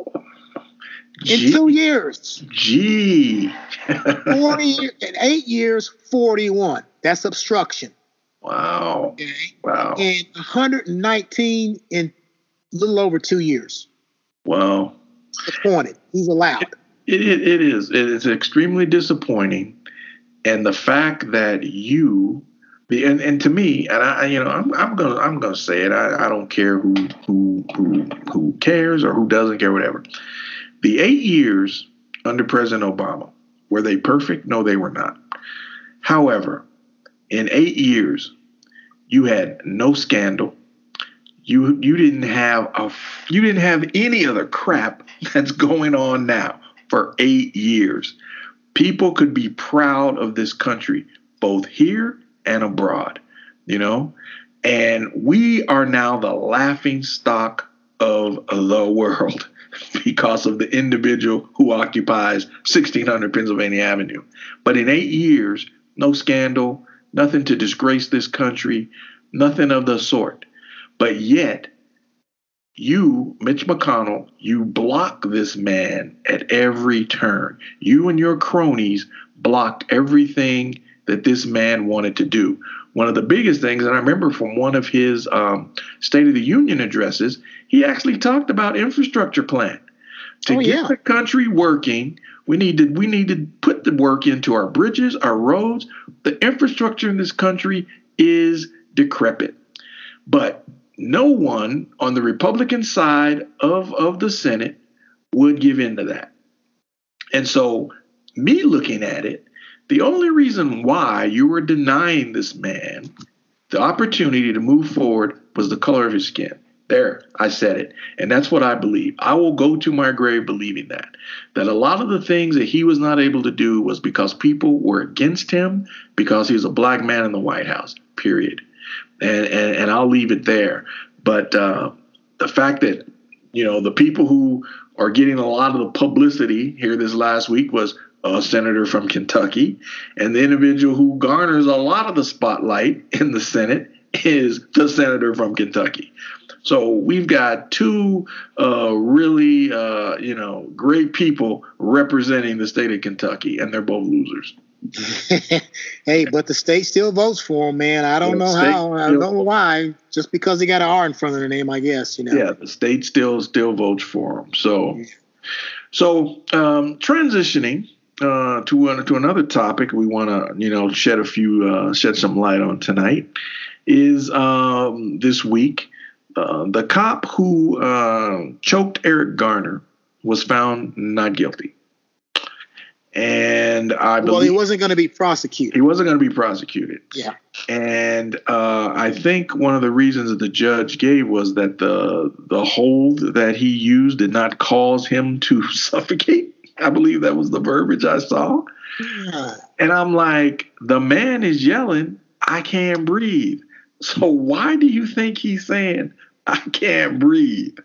Speaker 1: In two years.
Speaker 2: Gee.
Speaker 1: 40 in eight years, 41. That's obstruction.
Speaker 2: Wow. Okay. Wow.
Speaker 1: And 119 in a little over two years.
Speaker 2: Wow.
Speaker 1: Disappointed. He's allowed.
Speaker 2: It, it, it is. It is extremely disappointing. And the fact that you and, and to me, and I, you know, I'm, I'm gonna, I'm gonna say it. I, I don't care who, who, who, who cares or who doesn't care, whatever. The eight years under President Obama were they perfect? No, they were not. However, in eight years, you had no scandal. You you didn't have a you didn't have any other crap that's going on now for eight years. People could be proud of this country, both here and abroad, you know? And we are now the laughing stock of the world because of the individual who occupies 1600 Pennsylvania Avenue. But in eight years, no scandal, nothing to disgrace this country, nothing of the sort. But yet, you, Mitch McConnell, you block this man at every turn. You and your cronies blocked everything that this man wanted to do. One of the biggest things, and I remember from one of his um, State of the Union addresses, he actually talked about infrastructure plan. To oh, get yeah. the country working, we need to we need to put the work into our bridges, our roads. The infrastructure in this country is decrepit. But no one on the Republican side of, of the Senate would give in to that. And so, me looking at it, the only reason why you were denying this man the opportunity to move forward was the color of his skin. There, I said it. And that's what I believe. I will go to my grave believing that. That a lot of the things that he was not able to do was because people were against him because he was a black man in the White House, period. And, and, and I'll leave it there. But uh, the fact that, you know, the people who are getting a lot of the publicity here this last week was a senator from Kentucky, and the individual who garners a lot of the spotlight in the Senate is the senator from Kentucky. So we've got two uh, really, uh, you know, great people representing the state of Kentucky, and they're both losers.
Speaker 1: hey, but the state still votes for him, man. I don't know how. I don't know why. Just because he got an R in front of the name, I guess. You know.
Speaker 2: Yeah, the state still still votes for him. So, so um, transitioning uh, to uh, to another topic we want to you know shed a few uh, shed some light on tonight is um, this week uh, the cop who uh, choked Eric Garner was found not guilty. And I believe
Speaker 1: well, he wasn't going to be prosecuted.
Speaker 2: He wasn't going to be prosecuted.
Speaker 1: Yeah.
Speaker 2: And uh, I think one of the reasons that the judge gave was that the the hold that he used did not cause him to suffocate. I believe that was the verbiage I saw. Yeah. And I'm like, the man is yelling, I can't breathe. So why do you think he's saying, I can't breathe?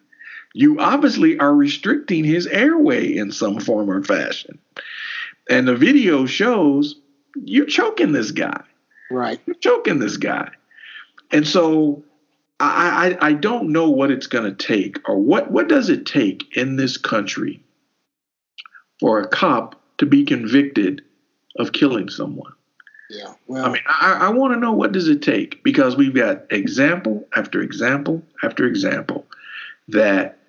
Speaker 2: You obviously are restricting his airway in some form or fashion. And the video shows you're choking this guy.
Speaker 1: Right.
Speaker 2: You're choking this guy. And so I, I, I don't know what it's going to take or what, what does it take in this country for a cop to be convicted of killing someone.
Speaker 1: Yeah.
Speaker 2: Well, I mean, I, I want to know what does it take because we've got example after example after example that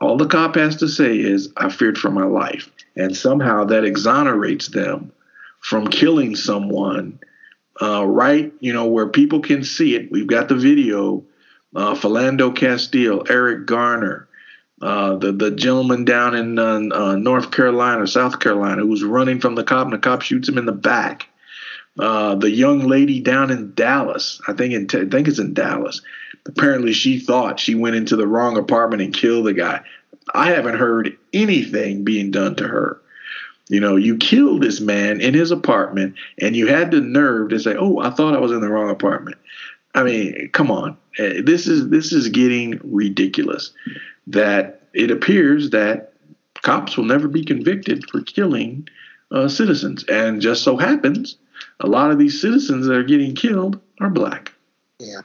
Speaker 2: all the cop has to say is, I feared for my life. And somehow that exonerates them from killing someone, uh, right? You know, where people can see it. We've got the video. Uh, Philando Castile, Eric Garner, uh, the the gentleman down in uh, uh, North Carolina, South Carolina, who was running from the cop, and the cop shoots him in the back. Uh, the young lady down in Dallas, I think in I think it's in Dallas. Apparently, she thought she went into the wrong apartment and killed the guy. I haven't heard anything being done to her. You know, you killed this man in his apartment, and you had the nerve to say, "Oh, I thought I was in the wrong apartment." I mean, come on, eh, this is this is getting ridiculous that it appears that cops will never be convicted for killing uh, citizens. And just so happens, a lot of these citizens that are getting killed are black.
Speaker 1: Yeah.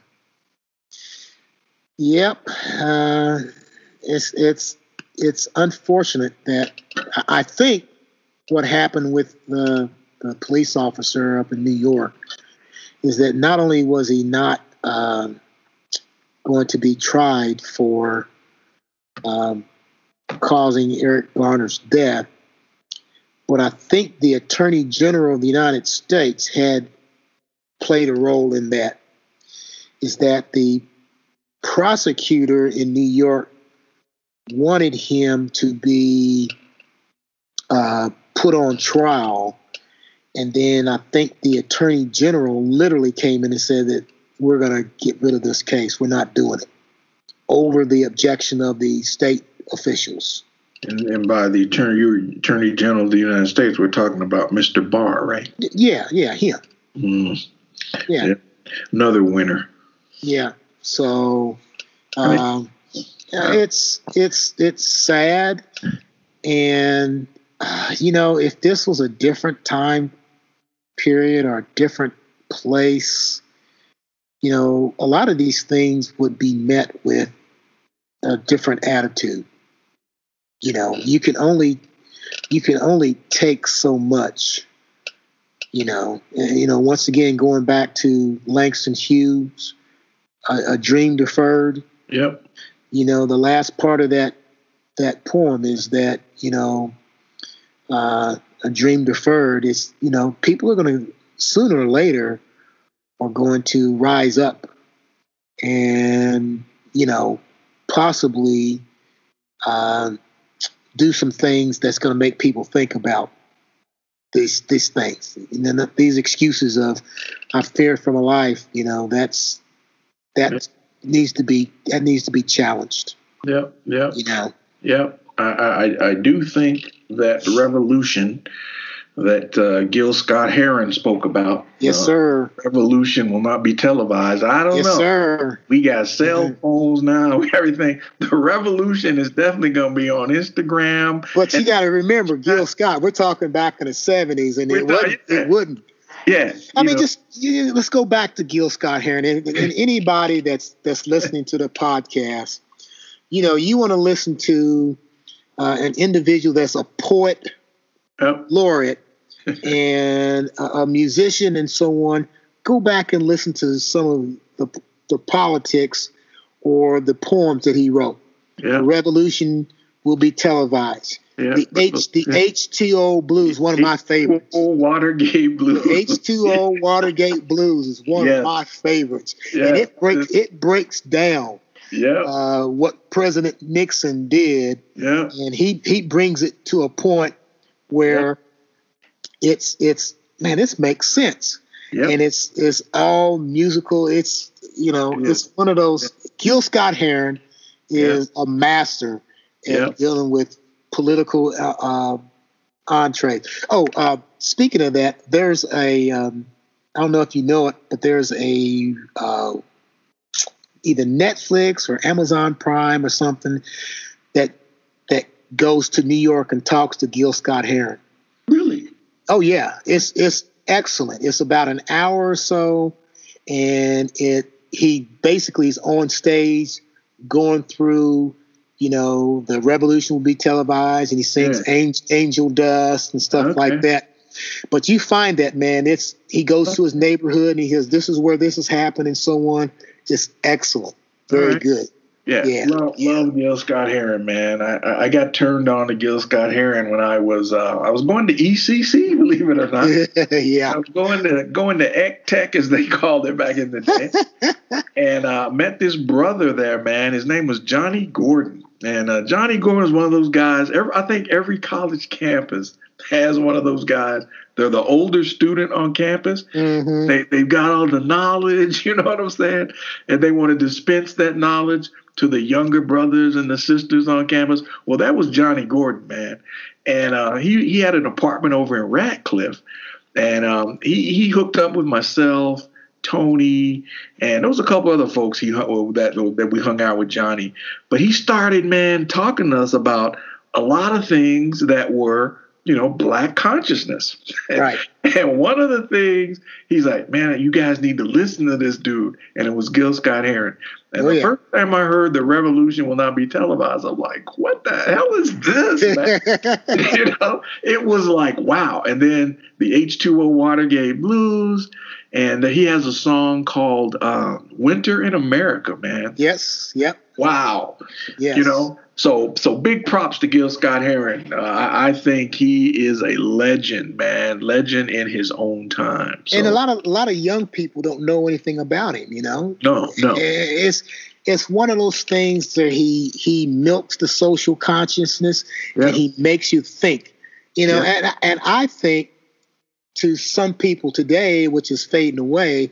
Speaker 1: Yep. Uh, it's it's it's unfortunate that I think what happened with the, the police officer up in New York is that not only was he not uh, going to be tried for um, causing Eric Garner's death. But I think the Attorney General of the United States had played a role in that. Is that the prosecutor in New York wanted him to be uh, put on trial. And then I think the attorney general literally came in and said that we're going to get rid of this case. We're not doing it over the objection of the state officials.
Speaker 2: And, and by the attorney, attorney general of the United States, we're talking about Mr. Barr, right?
Speaker 1: Yeah, yeah, him.
Speaker 2: Mm.
Speaker 1: Yeah. yeah.
Speaker 2: another winner.
Speaker 1: Yeah. So, um, it's it's it's sad, and uh, you know, if this was a different time period or a different place, you know, a lot of these things would be met with a different attitude. You know, you can only you can only take so much. You know, and, you know. Once again, going back to Langston Hughes, a, a dream deferred.
Speaker 2: Yep.
Speaker 1: You know, the last part of that that poem is that you know, uh, a dream deferred is you know people are going to sooner or later are going to rise up and you know possibly uh, do some things that's going to make people think about these these things. And then these excuses of I fear for my life, you know, that's that yeah. needs to be that needs to be challenged.
Speaker 2: Yeah, yeah.
Speaker 1: You know.
Speaker 2: Yeah, I I, I do think that revolution that uh, Gil Scott Heron spoke about.
Speaker 1: Yes,
Speaker 2: uh,
Speaker 1: sir.
Speaker 2: Revolution will not be televised. I don't
Speaker 1: yes,
Speaker 2: know.
Speaker 1: sir.
Speaker 2: We got cell mm-hmm. phones now, everything. The revolution is definitely going to be on Instagram.
Speaker 1: But you got to remember, Gil Scott, we're talking back in the 70s, and it wouldn't, it wouldn't.
Speaker 2: Yeah.
Speaker 1: I mean, know. just let's go back to Gil Scott Heron. And, and anybody that's that's listening to the podcast, you know, you want to listen to uh, an individual that's a poet yep. laureate and a, a, musician and so on, go back and listen to some of the, the politics or the poems that he wrote.
Speaker 2: Yeah.
Speaker 1: The revolution will be televised.
Speaker 2: Yeah.
Speaker 1: The H the H2O blues, one of my favorites.
Speaker 2: H2O Watergate blues.
Speaker 1: H2O Watergate blues is one yes. of my favorites.
Speaker 2: Yeah.
Speaker 1: And it breaks it breaks down
Speaker 2: yeah.
Speaker 1: Uh, what President Nixon did.
Speaker 2: Yeah.
Speaker 1: And he he brings it to a point where yeah. It's it's man, this makes sense.
Speaker 2: Yep.
Speaker 1: And it's it's all musical. It's you know, it's one of those Gil Scott Heron is a master at dealing with political uh, uh, entree. Oh, uh, speaking of that, there's a um, I don't know if you know it, but there's a uh, either Netflix or Amazon Prime or something that that goes to New York and talks to Gil Scott Heron. Oh yeah, it's it's excellent. It's about an hour or so, and it he basically is on stage going through you know the revolution will be televised and he sings yeah. angel, angel, dust and stuff okay. like that but you find that man it's he goes to his neighborhood and he says this is where this has happened and so on just excellent very right. good
Speaker 2: yeah, yeah. Love, yeah. love Gil Scott Heron, man. I, I got turned on to Gil Scott Heron when I was uh, I was going to ECC, believe it or not.
Speaker 1: yeah,
Speaker 2: I was going to going to EC Tech as they called it back in the day, and uh, met this brother there, man. His name was Johnny Gordon, and uh, Johnny Gordon is one of those guys. Every, I think every college campus has one of those guys. They're the older student on campus. Mm-hmm. They they've got all the knowledge, you know what I'm saying, and they want to dispense that knowledge to the younger brothers and the sisters on campus. Well, that was Johnny Gordon, man, and uh, he he had an apartment over in Radcliffe, and um, he he hooked up with myself. Tony, and there was a couple other folks he that that we hung out with Johnny. But he started, man, talking to us about a lot of things that were you know, black consciousness.
Speaker 1: Right.
Speaker 2: and one of the things he's like, man, you guys need to listen to this dude. And it was Gil Scott Heron. And oh, the yeah. first time I heard the revolution will not be televised, I'm like, what the hell is this? you know, it was like, wow. And then the H2O Watergate Blues. And he has a song called uh, Winter in America, man.
Speaker 1: Yes. Yep.
Speaker 2: Wow. Yes. You know, so so big props to Gil Scott Heron. Uh, I, I, think he is a legend, man, legend in his own time.
Speaker 1: So, and a lot of a lot of young people don't know anything about him. You know,
Speaker 2: no, no.
Speaker 1: It's it's one of those things that he he milks the social consciousness yeah. and he makes you think. You know, yeah. and and I think to some people today, which is fading away,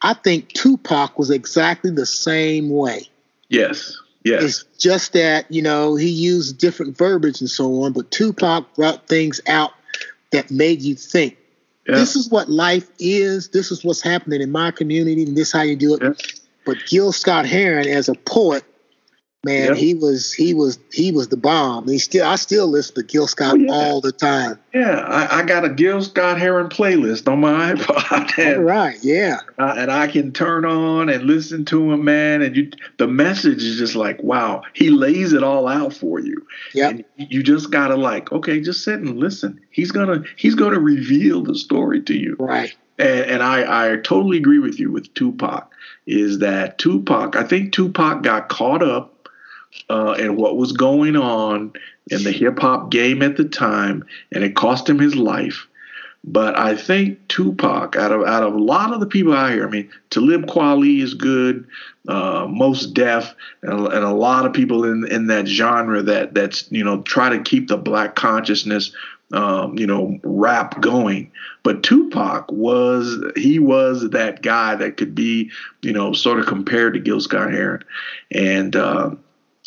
Speaker 1: I think Tupac was exactly the same way.
Speaker 2: Yes. Yes.
Speaker 1: It's just that, you know, he used different verbiage and so on, but Tupac brought things out that made you think. Yeah. This is what life is. This is what's happening in my community, and this is how you do it. Yeah. But Gil Scott Heron, as a poet, man, yep. he was he was he was the bomb. He still I still listen to Gil Scott oh, yeah. all the time.
Speaker 2: Yeah, I, I, got a Gil Scott Heron playlist on my iPod.
Speaker 1: And, all right, yeah,
Speaker 2: uh, and I can turn on and listen to him, man. And you, the message is just like, wow, he lays it all out for you.
Speaker 1: Yeah,
Speaker 2: you just gotta like, okay, just sit and listen. He's gonna he's gonna reveal the story to you.
Speaker 1: Right.
Speaker 2: And, and I, I totally agree with you with Tupac. Is that Tupac? I think Tupac got caught up uh, and what was going on in the hip hop game at the time, and it cost him his life. But I think Tupac, out of out of a lot of the people out here, I mean, Talib Kweli is good, uh, Mos Def, and, and, a lot of people in in that genre that that's you know try to keep the black consciousness, um, you know, rap going. But Tupac was he was that guy that could be you know sort of compared to Gil Scott Heron, and. Uh,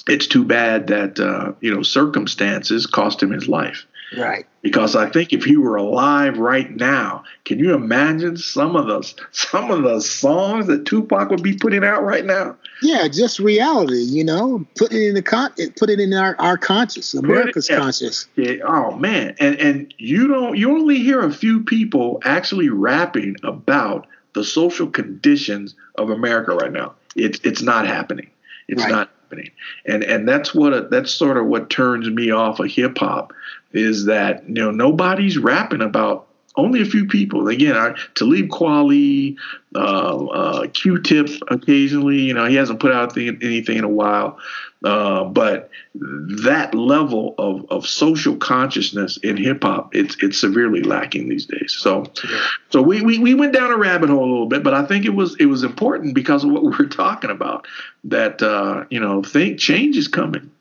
Speaker 2: it's too bad that uh, you know circumstances cost him his life.
Speaker 1: Right.
Speaker 2: Because I think if he were alive right now, can you imagine some of the some of the songs that Tupac would be putting out right now?
Speaker 1: Yeah, just reality, you know. Put it in the con put it in our, our conscious, America's it, conscious.
Speaker 2: Yeah, oh man. And and you don't you only hear a few people actually rapping about the social conditions of America right now. It's it's not happening. It's right. not happening. And and that's what that's sort of what turns me off of hip hop is that you know nobody's rapping about only a few people. Again, I, Talib Kweli, uh, uh, Q-Tip occasionally. You know, he hasn't put out anything in a while. Uh, but that level of, of social consciousness in hip hop, it's it's severely lacking these days. So, so we, we we went down a rabbit hole a little bit, but I think it was it was important because of what we were talking about. That uh, you know, think change is coming,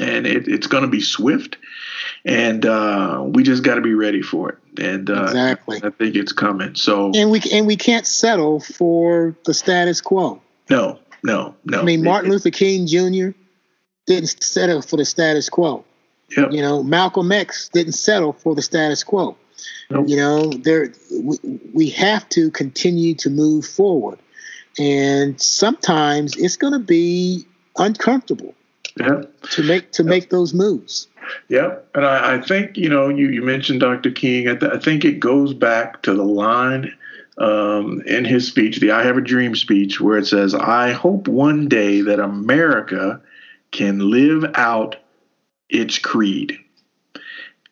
Speaker 2: and it, it's going to be swift and uh, we just got to be ready for it. And uh,
Speaker 1: exactly,
Speaker 2: I think it's coming. So
Speaker 1: and we and we can't settle for the status quo.
Speaker 2: No, no, no. I
Speaker 1: mean, Martin Luther King Jr. didn't settle for the status quo.
Speaker 2: Yep.
Speaker 1: You know, Malcolm X didn't settle for the status quo. Nope. You know, there we, we have to continue to move forward, and sometimes it's going to be uncomfortable.
Speaker 2: Yeah.
Speaker 1: To make to make those moves.
Speaker 2: Yeah, and I, I, think you know you, you mentioned Dr. King. I, th- I, think it goes back to the line um, in his speech, the I Have a Dream speech, where it says, I hope one day that America can live out its creed.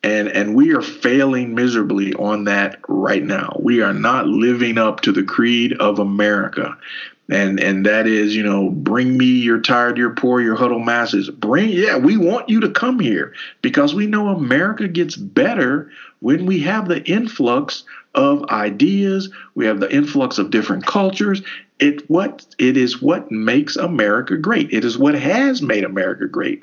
Speaker 2: And, and we are failing miserably on that right now. We are not living up to the creed of America and and that is you know bring me your tired your poor your huddle masses bring yeah we want you to come here because we know america gets better when we have the influx of ideas we have the influx of different cultures it what it is what makes america great. It is what has made america great.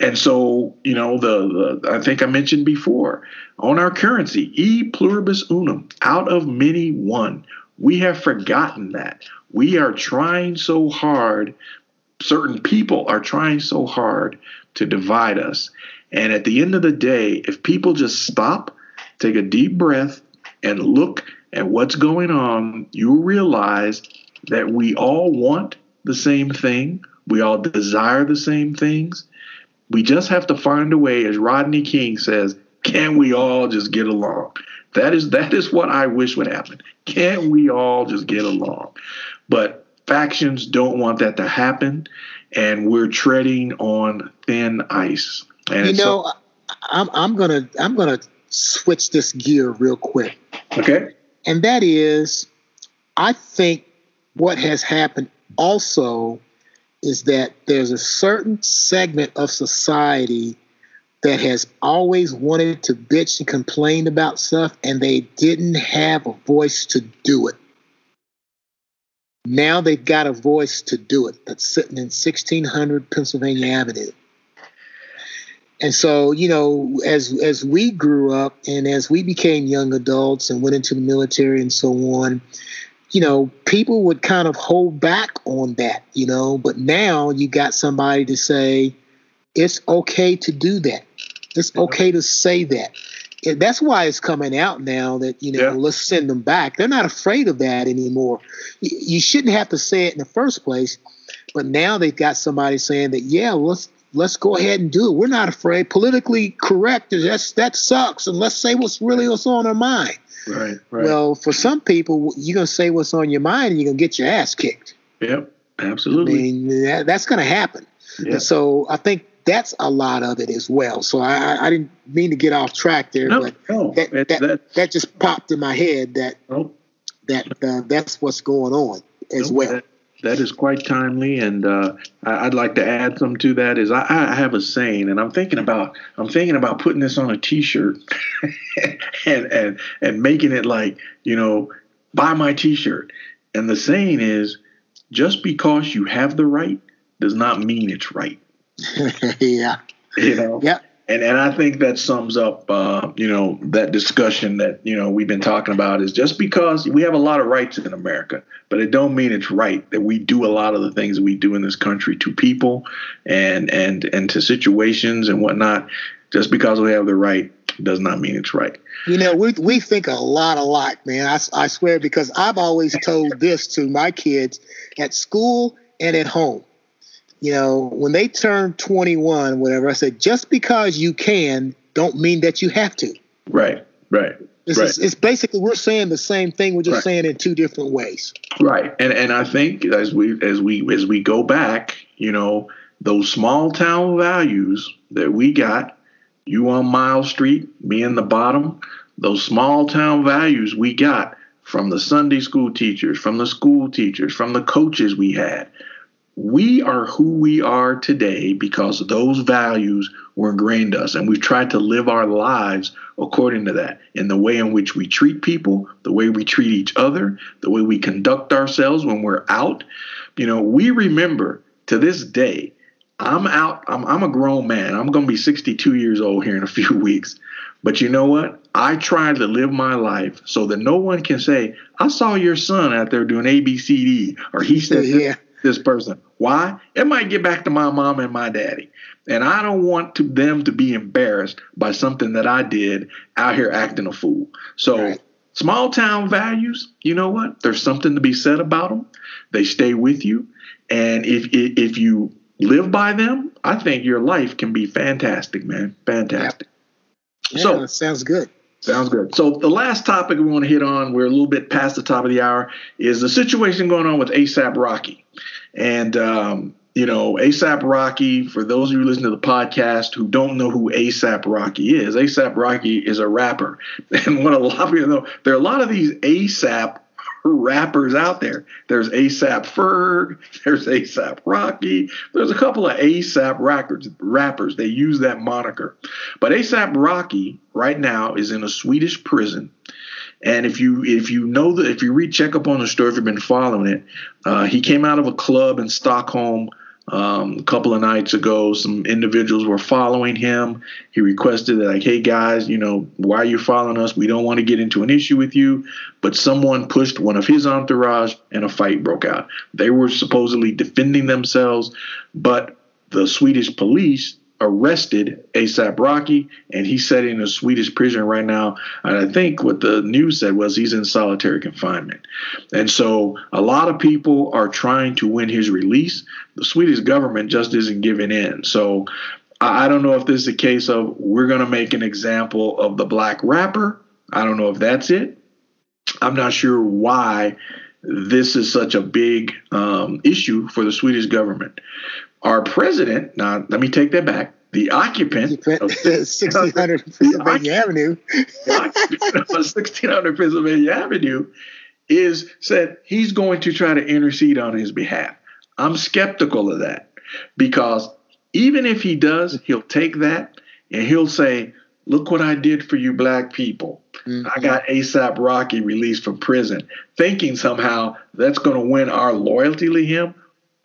Speaker 2: And so you know the, the i think i mentioned before on our currency e pluribus unum out of many one we have forgotten that. We are trying so hard, certain people are trying so hard to divide us. And at the end of the day, if people just stop, take a deep breath, and look at what's going on, you'll realize that we all want the same thing. We all desire the same things. We just have to find a way, as Rodney King says, can we all just get along? That is that is what I wish would happen. Can't we all just get along? But factions don't want that to happen, and we're treading on thin ice. And
Speaker 1: you know, so, I'm I'm gonna I'm gonna switch this gear real quick.
Speaker 2: Okay.
Speaker 1: And that is, I think what has happened also is that there's a certain segment of society that has always wanted to bitch and complain about stuff, and they didn't have a voice to do it. Now they've got a voice to do it that's sitting in 1600 Pennsylvania Avenue. And so, you know, as as we grew up and as we became young adults and went into the military and so on, you know, people would kind of hold back on that, you know, but now you got somebody to say it's okay to do that. It's okay to say that that's why it's coming out now that you know yeah. let's send them back. They're not afraid of that anymore. You shouldn't have to say it in the first place, but now they've got somebody saying that yeah, let's let's go ahead and do it. We're not afraid. Politically correct that's that sucks, and let's say what's really what's on our mind.
Speaker 2: Right, right.
Speaker 1: Well, for some people, you're gonna say what's on your mind, and you're gonna get your ass kicked.
Speaker 2: Yep, absolutely. I
Speaker 1: mean, that, that's gonna happen. And so I think that's a lot of it as well. So I, I didn't mean to get off track there,
Speaker 2: no,
Speaker 1: but
Speaker 2: no,
Speaker 1: that, that, that, that, just popped in my head that oh. that uh, that's what's going on as well.
Speaker 2: That, that is quite timely, and uh, I, would like to add some to that. Is I, I, have a saying, and I'm thinking about I'm thinking about putting this on a T-shirt and and and making it like you know buy my T-shirt. And the saying is, just because you have the right does not mean it's right.
Speaker 1: yeah.
Speaker 2: You know?
Speaker 1: Yeah.
Speaker 2: And and I think that sums up, uh, you know, that discussion that you know we've been talking about is just because we have a lot of rights in America, but it don't mean it's right that we do a lot of the things we do in this country to people and and and to situations and whatnot. Just because we have the right does not mean it's right.
Speaker 1: You know, we we think a lot alike, man. I, I swear because I've always told this to my kids at school and at home you know, when they turn 21, whatever, I said, just because you can, don't mean that you have to.
Speaker 2: Right, right.
Speaker 1: This
Speaker 2: right.
Speaker 1: Is, it's basically we're saying the same thing. We're just right. saying it in two different ways.
Speaker 2: Right, and and I think as we as we as we go back, you know, those small town values that we got, you on Mile Street, me in the bottom, those small town values we got from the Sunday school teachers, from the school teachers, from the coaches we had, we are who we are today because those values were ingrained in us and we've tried to live our lives according to that. In the way in which we treat people the way we treat each other the way we conduct ourselves when we're out. You know we remember to this day i'm out i'm, I'm a grown man. I'm going to be 62 years old here in a few weeks. But you know what? I try to live my life so that no one can say i saw your son out there doing abcd or he said yeah this person. Why? It might get back to my mom and my daddy. And I don't want to, them to be embarrassed by something that I did out here acting a fool. So, right. small town values, you know what? There's something to be said about them. They stay with you. And if, if you live by them, I think your life can be fantastic, man. Fantastic.
Speaker 1: Yeah, so, sounds good.
Speaker 2: Sounds good. So the last topic we want to hit on, we're a little bit past the top of the hour, is the situation going on with ASAP Rocky. And um, you know, ASAP Rocky, for those of you listening to the podcast who don't know who ASAP Rocky is, ASAP Rocky is a rapper. And what a lot of you know, there are a lot of these ASAP rappers out there. There's ASAP Ferg, there's ASAP Rocky, there's a couple of ASAP rappers. They use that moniker. But ASAP Rocky right now is in a Swedish prison. And if you if you know that if you read check up on the story, if you've been following it, uh, he came out of a club in Stockholm um, a couple of nights ago, some individuals were following him. He requested that, like, hey guys, you know, why are you following us? We don't want to get into an issue with you. But someone pushed one of his entourage and a fight broke out. They were supposedly defending themselves, but the Swedish police arrested ASAP Rocky, and he's sitting in a Swedish prison right now. And I think what the news said was he's in solitary confinement. And so a lot of people are trying to win his release. The Swedish government just isn't giving in. So I don't know if this is a case of we're going to make an example of the black rapper. I don't know if that's it. I'm not sure why this is such a big um, issue for the Swedish government. Our president, now let me take that back. The occupant of
Speaker 1: 1600 Pennsylvania Avenue, the occupant
Speaker 2: of 1600 Pennsylvania Avenue, is said he's going to try to intercede on his behalf. I'm skeptical of that because even if he does, he'll take that and he'll say, "Look what I did for you, black people." Mm-hmm. I got ASAP Rocky released from prison, thinking somehow that's going to win our loyalty to him.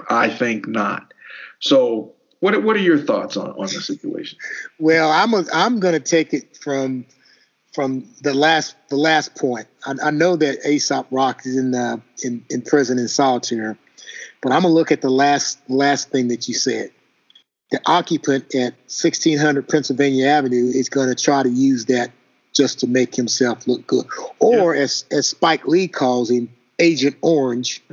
Speaker 2: I think not. So, what what are your thoughts on, on the situation?
Speaker 1: Well, I'm a, I'm going to take it from from the last the last point. I, I know that ASAP Rock is in the in, in prison in solitary, but I'm gonna look at the last last thing that you said. The occupant at 1600 Pennsylvania Avenue is going to try to use that just to make himself look good, or yeah. as as Spike Lee calls him, Agent Orange.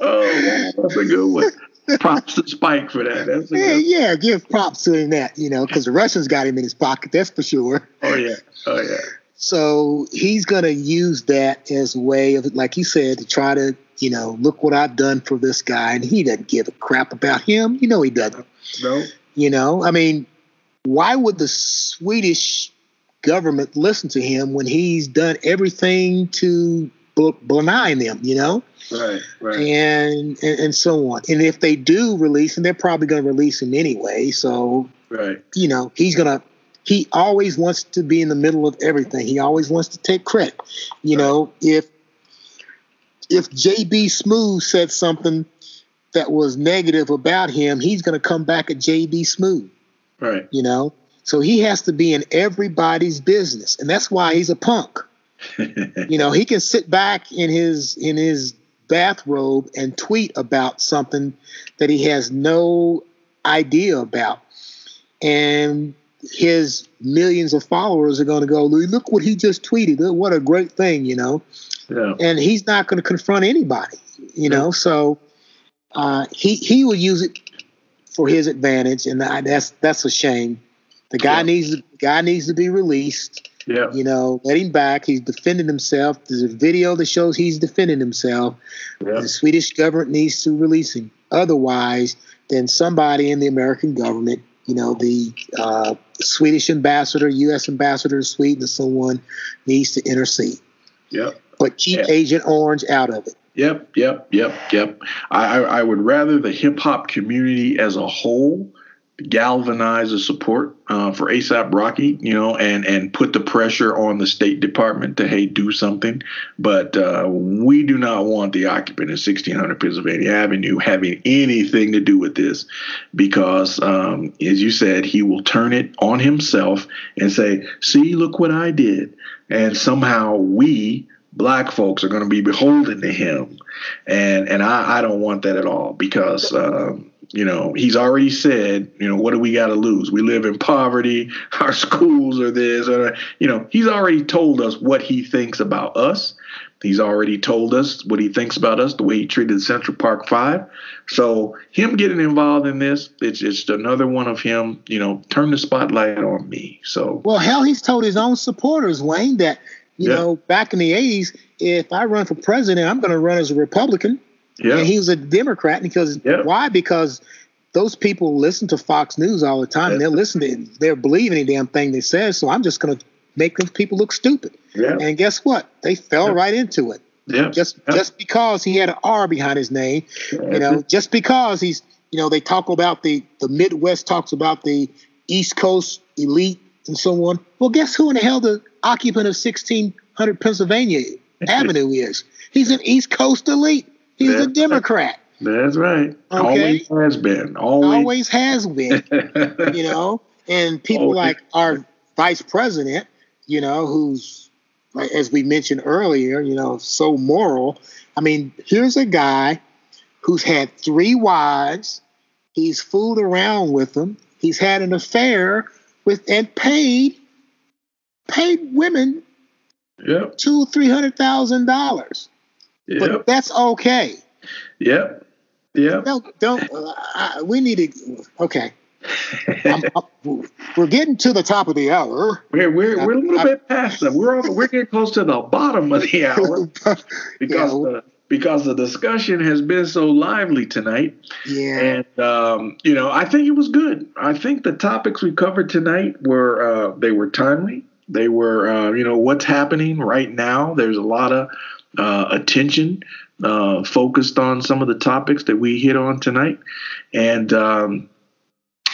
Speaker 2: oh, that's a good one. Props to Spike for that. That's
Speaker 1: yeah, yeah, give props to him that, you know, because the Russians got him in his pocket, that's for sure.
Speaker 2: Oh, yeah. Oh, yeah.
Speaker 1: So he's going to use that as a way of, like he said, to try to, you know, look what I've done for this guy. And he doesn't give a crap about him. You know, he doesn't.
Speaker 2: No.
Speaker 1: You know, I mean, why would the Swedish government listen to him when he's done everything to benign them, you know?
Speaker 2: Right, right.
Speaker 1: And, and, and so on. And if they do release him, they're probably going to release him anyway. So,
Speaker 2: right.
Speaker 1: you know, he's going to, he always wants to be in the middle of everything. He always wants to take credit. You right. know, if, if JB Smoove said something that was negative about him, he's going to come back at JB Smoove.
Speaker 2: Right.
Speaker 1: You know, so he has to be in everybody's business. And that's why he's a punk. you know, he can sit back in his in his bathrobe and tweet about something that he has no idea about. And his millions of followers are going to go, look what he just tweeted. What a great thing, you know.
Speaker 2: Yeah.
Speaker 1: And he's not going to confront anybody, you know. So uh, he he will use it for his advantage, and that's that's a shame. The guy yeah. needs the guy needs to be released.
Speaker 2: Yeah.
Speaker 1: You know, let him back. He's defending himself. There's a video that shows he's defending himself. Yeah. The Swedish government needs to release him. Otherwise, then somebody in the American government, you know, the uh, Swedish ambassador, U.S. ambassador to Sweden, or someone needs to intercede.
Speaker 2: Yep.
Speaker 1: But keep yep. Agent Orange out of it.
Speaker 2: Yep, yep, yep, yep. I, I, I would rather the hip hop community as a whole galvanize the support uh, for ASAP Rocky, you know, and and put the pressure on the State Department to hey do something. But uh, we do not want the occupant of 1600 Pennsylvania Avenue having anything to do with this, because um, as you said, he will turn it on himself and say, "See, look what I did," and somehow we black folks are going to be beholden to him and and I, I don't want that at all because um, you know, he's already said, you know, what do we got to lose? We live in poverty. Our schools are this, or you know, he's already told us what he thinks about us. He's already told us what he thinks about us, the way he treated Central Park Five. So him getting involved in this, it's just another one of him, you know, turn the spotlight on me. So
Speaker 1: well, hell, he's told his own supporters, Wayne, that you yeah. know, back in the '80s, if I run for president, I'm going to run as a Republican. Yeah. And he was a Democrat because yeah. why? Because those people listen to Fox News all the time. Yeah. They'll listen to it. They'll believe any damn thing they say. So I'm just going to make those people look stupid. Yeah. And guess what? They fell yeah. right into it. Yeah. Just just because he had an R behind his name, you know, just because he's you know, they talk about the the Midwest talks about the East Coast elite and so on. Well, guess who in the hell the occupant of 1600 Pennsylvania Avenue is? He's an East Coast elite. He's a Democrat.
Speaker 2: That's right. Okay? Always has been. Always,
Speaker 1: Always has been. you know, and people Always. like our vice president, you know, who's, as we mentioned earlier, you know, so moral. I mean, here's a guy who's had three wives. He's fooled around with them. He's had an affair with and paid paid women
Speaker 2: yep.
Speaker 1: two three hundred thousand dollars. Yep. But that's okay.
Speaker 2: Yep. Yeah.
Speaker 1: Don't don't. Uh, we need to. Okay. I'm, I'm, we're getting to the top of the hour.
Speaker 2: We're we're, we're a little I, bit past them. We're on, we're getting close to the bottom of the hour because yeah. the because the discussion has been so lively tonight.
Speaker 1: Yeah.
Speaker 2: And um, you know, I think it was good. I think the topics we covered tonight were uh, they were timely. They were uh, you know what's happening right now. There's a lot of uh, attention uh, focused on some of the topics that we hit on tonight. And um,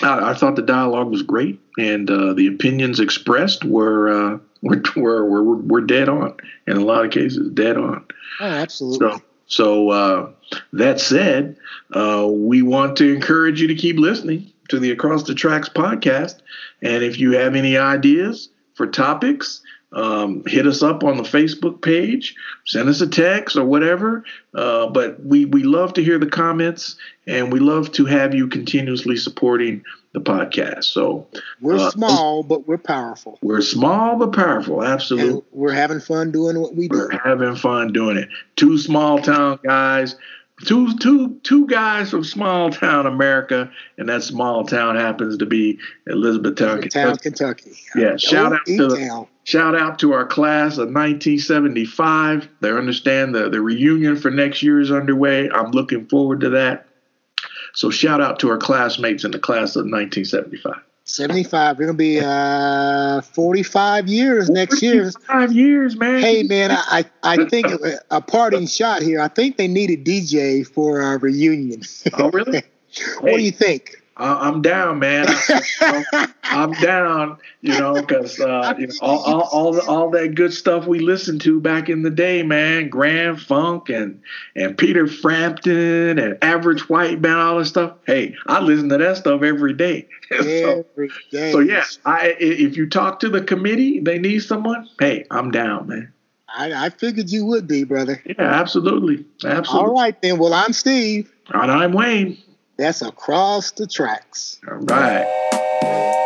Speaker 2: I, I, thought the dialogue was great, and uh, the opinions expressed were, uh, were, were, were, were dead on, in a lot of cases, dead on.
Speaker 1: Oh, absolutely.
Speaker 2: So, so uh, that said, uh, we want to encourage you to keep listening to the Across the Tracks podcast. And if you have any ideas for topics, um, hit us up on the Facebook page, send us a text or whatever. Uh, but we, we love to hear the comments and we love to have you continuously supporting the podcast. So
Speaker 1: we're uh, small, but we're powerful.
Speaker 2: We're small, but powerful. Absolutely. And
Speaker 1: we're having fun doing what we do.
Speaker 2: We're having fun doing it. Two small town guys two two two guys from small town America, and that small town happens to be Elizabethtown,
Speaker 1: Kentucky. Kentucky.
Speaker 2: Yeah, shout out to the, shout out to our class of 1975. They understand the the reunion for next year is underway. I'm looking forward to that. So shout out to our classmates in the class of 1975.
Speaker 1: 75. We're gonna be uh 45 years next year.
Speaker 2: Five years, man.
Speaker 1: Hey, man, I I think a parting shot here. I think they need a DJ for our reunion.
Speaker 2: Oh, really?
Speaker 1: what hey. do you think?
Speaker 2: I'm down, man. I, am down, you know, because uh, you know, all, all, all, the, all that good stuff we listened to back in the day, man. Grand Funk and and Peter Frampton and Average White Band, all that stuff. Hey, I listen to that stuff every day.
Speaker 1: so, every day.
Speaker 2: So yeah, I if you talk to the committee, they need someone. Hey, I'm down, man.
Speaker 1: I, I figured you would be, brother.
Speaker 2: Yeah, absolutely, absolutely.
Speaker 1: All right then. Well, I'm Steve.
Speaker 2: And I'm Wayne.
Speaker 1: That's across the tracks.
Speaker 2: All right.